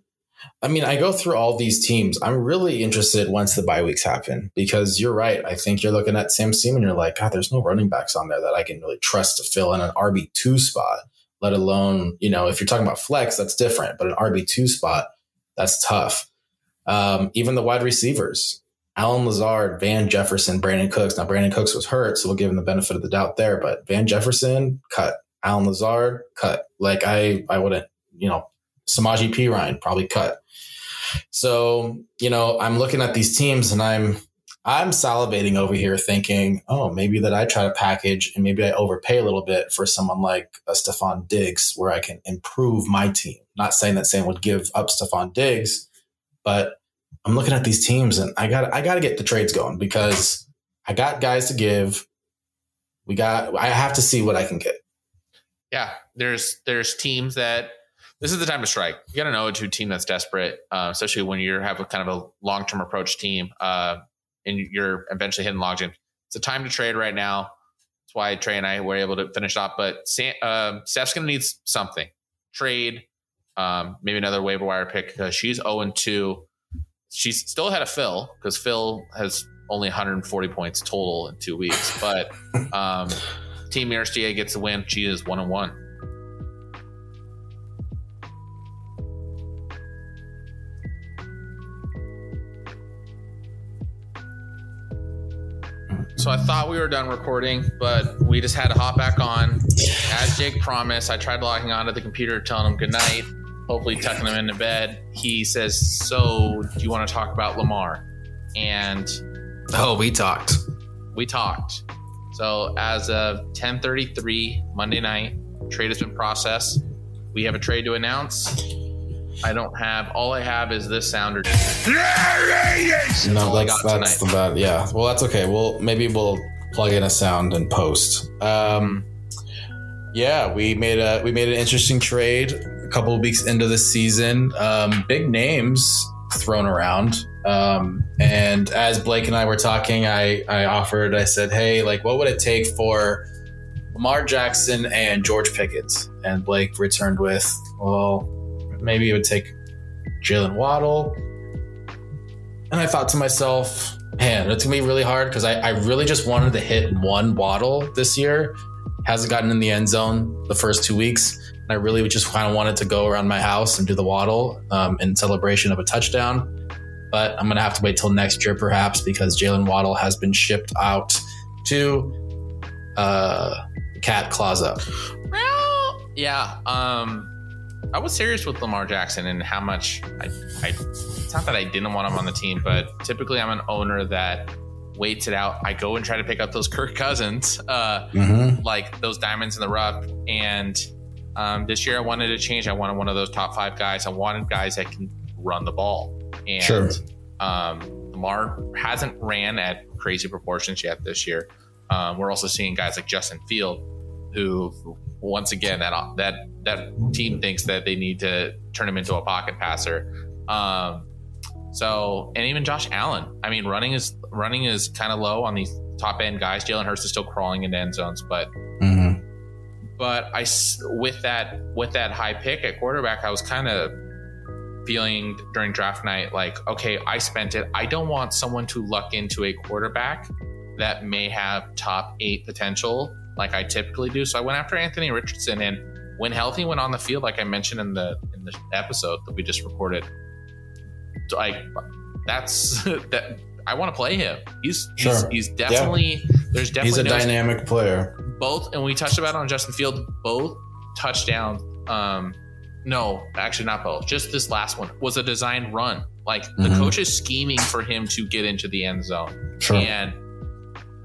I mean, I go through all these teams. I'm really interested once the bye weeks happen because you're right. I think you're looking at Sam Seaman. You're like, God, there's no running backs on there that I can really trust to fill in an RB two spot. Let alone, you know, if you're talking about flex, that's different. But an RB two spot, that's tough. Um, even the wide receivers, Allen Lazard, Van Jefferson, Brandin Cooks. Now Brandin Cooks was hurt, so we'll give him the benefit of the doubt there. But Van Jefferson cut. Allen Lazard cut. Like I, I wouldn't you know, Samaje Perine probably cut. So, you know, I'm looking at these teams and I'm I'm salivating over here thinking, oh, maybe that I try to package and maybe I overpay a little bit for someone like uh, a Stefon Diggs where I can improve my team. Not saying that Sam would give up Stefon Diggs, but I'm looking at these teams and I got I got to get the trades going because I got guys to give. We got I have to see what I can get. Yeah, there's there's teams that this is the time to strike. You got to know a team that's desperate, uh, especially when you have a kind of a long term approach team, uh, and you're eventually hitting log jams. It's a time to trade right now. That's why Trey and I were able to finish off. But Sam, uh, Steph's going to need something. Trade, um, maybe another waiver wire pick because she's 0 2. She's still ahead of Phil because Phil has only 140 points total in two weeks. But um, Team USGA gets the win. She is 1 and 1. So I thought we were done recording, but we just had to hop back on. As Jake promised, I tried logging onto the computer, telling him good night, hopefully tucking him into bed. He says, "So, do you want to talk about Lamar?" And oh, we talked. We talked. So as of 10:33 Monday night, trade has been processed. We have a trade to announce. I don't have. All I have is this sounder. no, that's that's the bad. Yeah. Well, that's okay. Well, maybe we'll plug in a sound and post. Um, yeah, we made a we made an interesting trade a couple of weeks into the season. Um, big names thrown around. Um, and as Blake and I were talking, I I offered. I said, "Hey, like, what would it take for?" Lamar Jackson and George Pickens. And Blake returned with, well, maybe it would take Jalen Waddle. And I thought to myself, man, it's gonna be really hard because I, I really just wanted to hit one Waddle this year. Hasn't gotten in the end zone the first two weeks. And I really just kind of wanted to go around my house and do the Waddle um, in celebration of a touchdown. But I'm gonna have to wait till next year, perhaps, because Jalen Waddle has been shipped out to uh, Cat Up. Well, yeah. Um, I was serious with Lamar Jackson and how much I, I, it's not that I didn't want him on the team, but typically I'm an owner that waits it out. I go and try to pick up those *laughs* Kirk Cousins, uh, mm-hmm. like those diamonds in the rough. And Um, this year, I wanted to change. I wanted one of those top five guys. I wanted guys that can run the ball. And Sure. um, Lamar hasn't ran at crazy proportions yet this year. Um, we're also seeing guys like Justin Fields, who once again that that that team thinks that they need to turn him into a pocket passer. Um, so and even Josh Allen. I mean, running is running is kind of low on these top end guys. Jalen Hurts is still crawling into end zones, but Mhm. but I with that with that high pick at quarterback, I was kind of feeling during draft night like, okay, I spent it. I don't want someone to luck into a quarterback that may have top eight potential like I typically do. So I went after Anthony Richardson, and when healthy, went on the field, like I mentioned in the in the episode that we just recorded. Like that's *laughs* that. I want to play him. He's he's, Sure. he's definitely there's definitely He's a no dynamic player. both, and we touched about it on Justin Fields. Both touchdowns. Um, no, actually not both. Just this last one was a designed run. Like the Mhm. coach is scheming for him to get into the end zone, Sure. and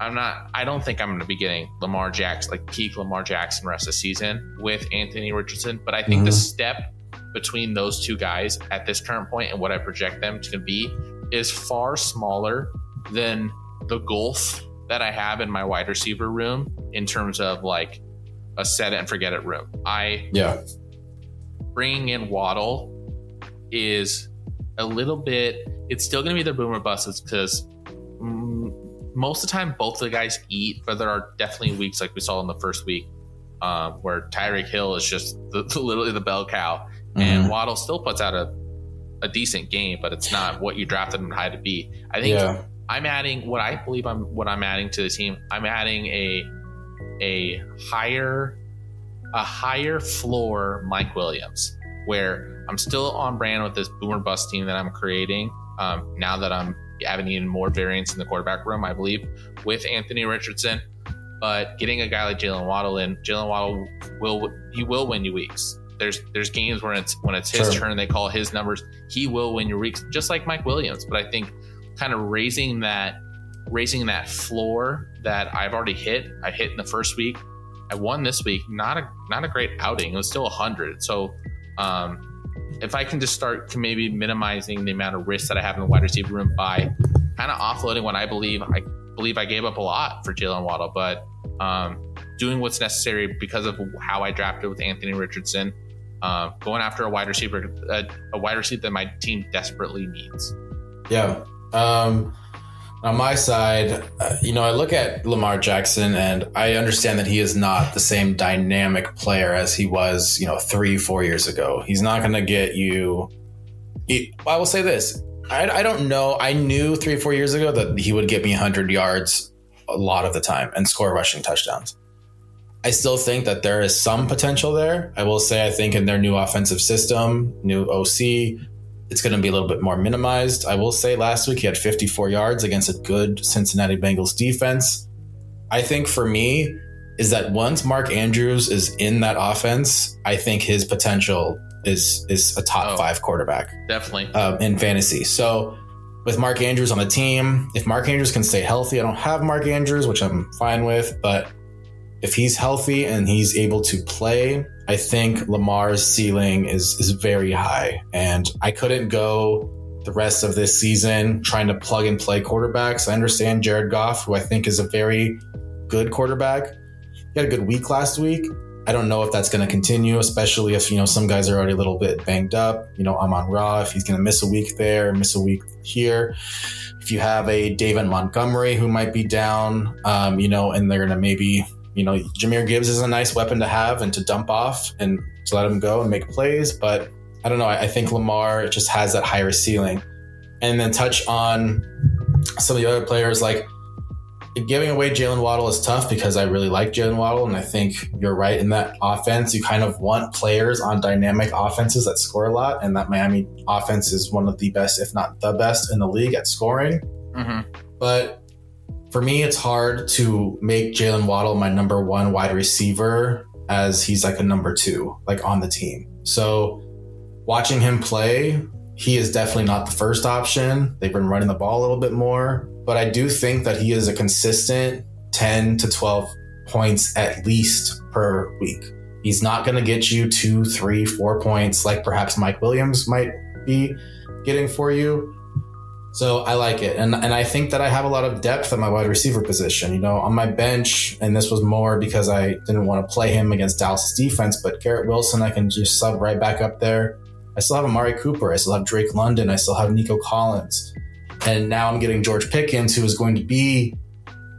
I'm not. I don't think I'm going to be getting Lamar Jackson like peak Lamar Jackson rest of the season with Anthony Richardson. But I think the Mhm. step between those two guys at this current point and what I project them to be is far smaller than the gulf that I have in my wide receiver room in terms of like a set it and forget it room. I Yeah. bringing in Waddle is a little bit. It's still going to be the boomer busts because mm, most of the time both of the guys eat, but there are definitely weeks like we saw in the first week um, where Tyreek Hill is just the, *laughs* literally the bell cow, and Mhm. Waddle still puts out a a decent game, but it's not what you drafted him high to be. I think Yeah. I'm adding what I believe I'm what I'm adding to the team. I'm adding a a higher a higher floor Mike Williams, where I'm still on brand with this boomer bust team that I'm creating. Um, now that I'm having even more variance in the quarterback room, I believe with Anthony Richardson, but getting a guy like Jalen Waddle in, Jalen Waddle will he will win you weeks. There's there's games where it's when it's his Sure. turn, they call his numbers. He will win your weeks, just like Mike Williams. But I think kind of raising that raising that floor that I've already hit. I hit in the first week. I won this week. Not a not a great outing. It was still a hundred. So um, if I can just start maybe minimizing the amount of risk that I have in the wide receiver room by kind of offloading what I believe I believe I gave up a lot for Jalen Waddle, but um, doing what's necessary because of how I drafted with Anthony Richardson, uh, going after a wide receiver, a, a wide receiver that my team desperately needs. Yeah. Um, on my side, uh, you know, I look at Lamar Jackson and I understand that he is not the same dynamic player as he was, you know, three, four years ago. He's not going to get you. He, I will say this I, I don't know. I knew three, four years ago that he would get me 100 yards a lot of the time and score rushing touchdowns. I still think that there is some potential there. I will say, I think in their new offensive system, new OC, it's going to be a little bit more minimized. I will say last week he had 54 yards against a good Cincinnati Bengals defense. I think for me is that once Mark Andrews is in that offense, I think his potential is is a top Oh. five quarterback Definitely. um, in fantasy. So with Mark Andrews on the team, if Mark Andrews can stay healthy, I don't have Mark Andrews, which I'm fine with, but if he's healthy and he's able to play, I think Lamar's ceiling is is very high. And I couldn't go the rest of this season trying to plug and play quarterbacks. I understand Jared Goff, who I think is a very good quarterback. He had a good week last week. I don't know if that's going to continue, especially if you know some guys are already a little bit banged up. You know, Amon-Ra, if he's going to miss a week there, miss a week here. If you have a David Montgomery who might be down, um, you know, and they're going to maybe, you know, Jahmyr Gibbs is a nice weapon to have and to dump off and to let him go and make plays. But I don't know. I, I think Lamar just has that higher ceiling. And then touch on some of the other players like giving away Jalen Waddle is tough because I really like Jalen Waddle, and I think you're right in that offense. You kind of want players on dynamic offenses that score a lot, and that Miami offense is one of the best, if not the best, in the league at scoring. hmm But for me, it's hard to make Jalen Waddle my number one wide receiver as he's like a number two, like on the team. So watching him play, he is definitely not the first option. They've been running the ball a little bit more, but I do think that he is a consistent 10 to 12 points at least per week. He's not going to get you two, three, four points like perhaps Mike Williams might be getting for you. So I like it. And and I think that I have a lot of depth at my wide receiver position. You know, on my bench, and this was more because I didn't want to play him against Dallas defense, but Garrett Wilson, I can just sub right back up there. I still have Amari Cooper. I still have Drake London. I still have Nico Collins. And now I'm getting George Pickens, who is going to be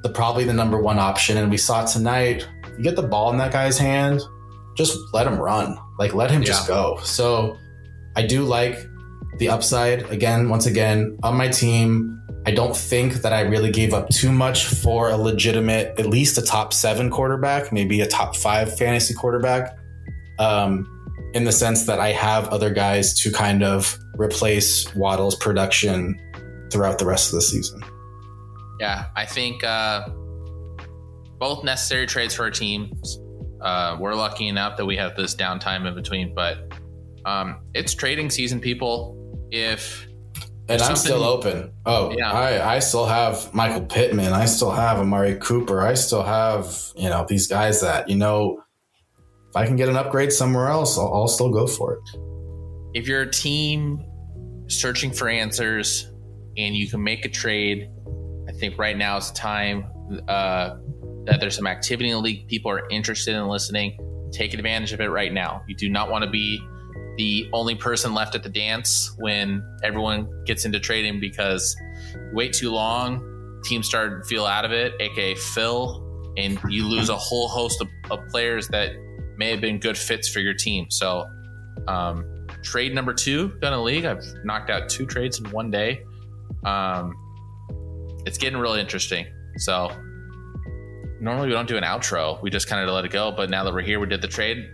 the probably the number one option. And we saw tonight, you get the ball in that guy's hand, just let him run. Like let him yeah. just go. So I do like the upside. Again, once again, on my team, I don't think that I really gave up too much for a legitimate, at least a top seven quarterback, maybe a top five fantasy quarterback. Um, in the sense that I have other guys to kind of replace Waddle's production throughout the rest of the season. Yeah, I think uh, both necessary trades for our teams. Uh, we're lucky enough that we have this downtime in between, but um, it's trading season, people. If and I'm still open. Oh, yeah. I, I still have Michael Pittman. I still have Amari Cooper. I still have, you know, these guys that, you know, if I can get an upgrade somewhere else, I'll, I'll still go for it. If you're a team searching for answers and you can make a trade, I think right now is the time uh, that there's some activity in the league. People are interested in listening. Take advantage of it right now. You do not want to be the only person left at the dance when everyone gets into trading because wait too long, teams start to feel out of it, aka Phil, and you lose a whole host of, of players that may have been good fits for your team. So, um, trade number two done a league. I've knocked out two trades in one day. Um, it's getting really interesting. So, normally we don't do an outro. We just kind of let it go. But now that we're here, we did the trade.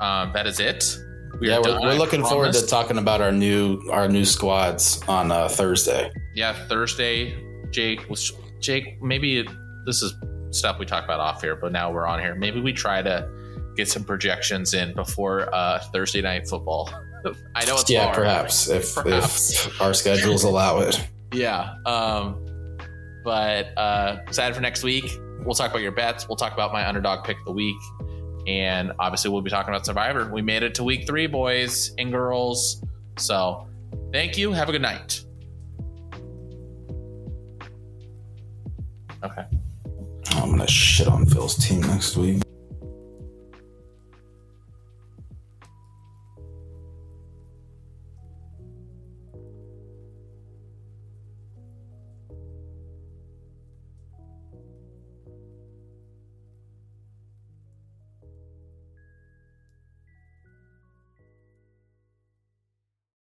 Um, that is it. We yeah, we're, we're, looking forward to talking about our new our new squads on uh, Thursday. Yeah, Thursday. Jake was Jake. Maybe this is stuff we talk about off here, but now we're on here. Maybe we try to get some projections in before uh, Thursday night football. *laughs* I know it's yeah, perhaps if, perhaps if our schedules allow it. Yeah, um, but uh, excited for next week. We'll talk about your bets. We'll talk about my underdog pick of the week, and obviously we'll be talking about Survivor. We made it to week three, boys and girls. So, thank you. Have a good night. Okay. I'm gonna shit on Phil's team next week.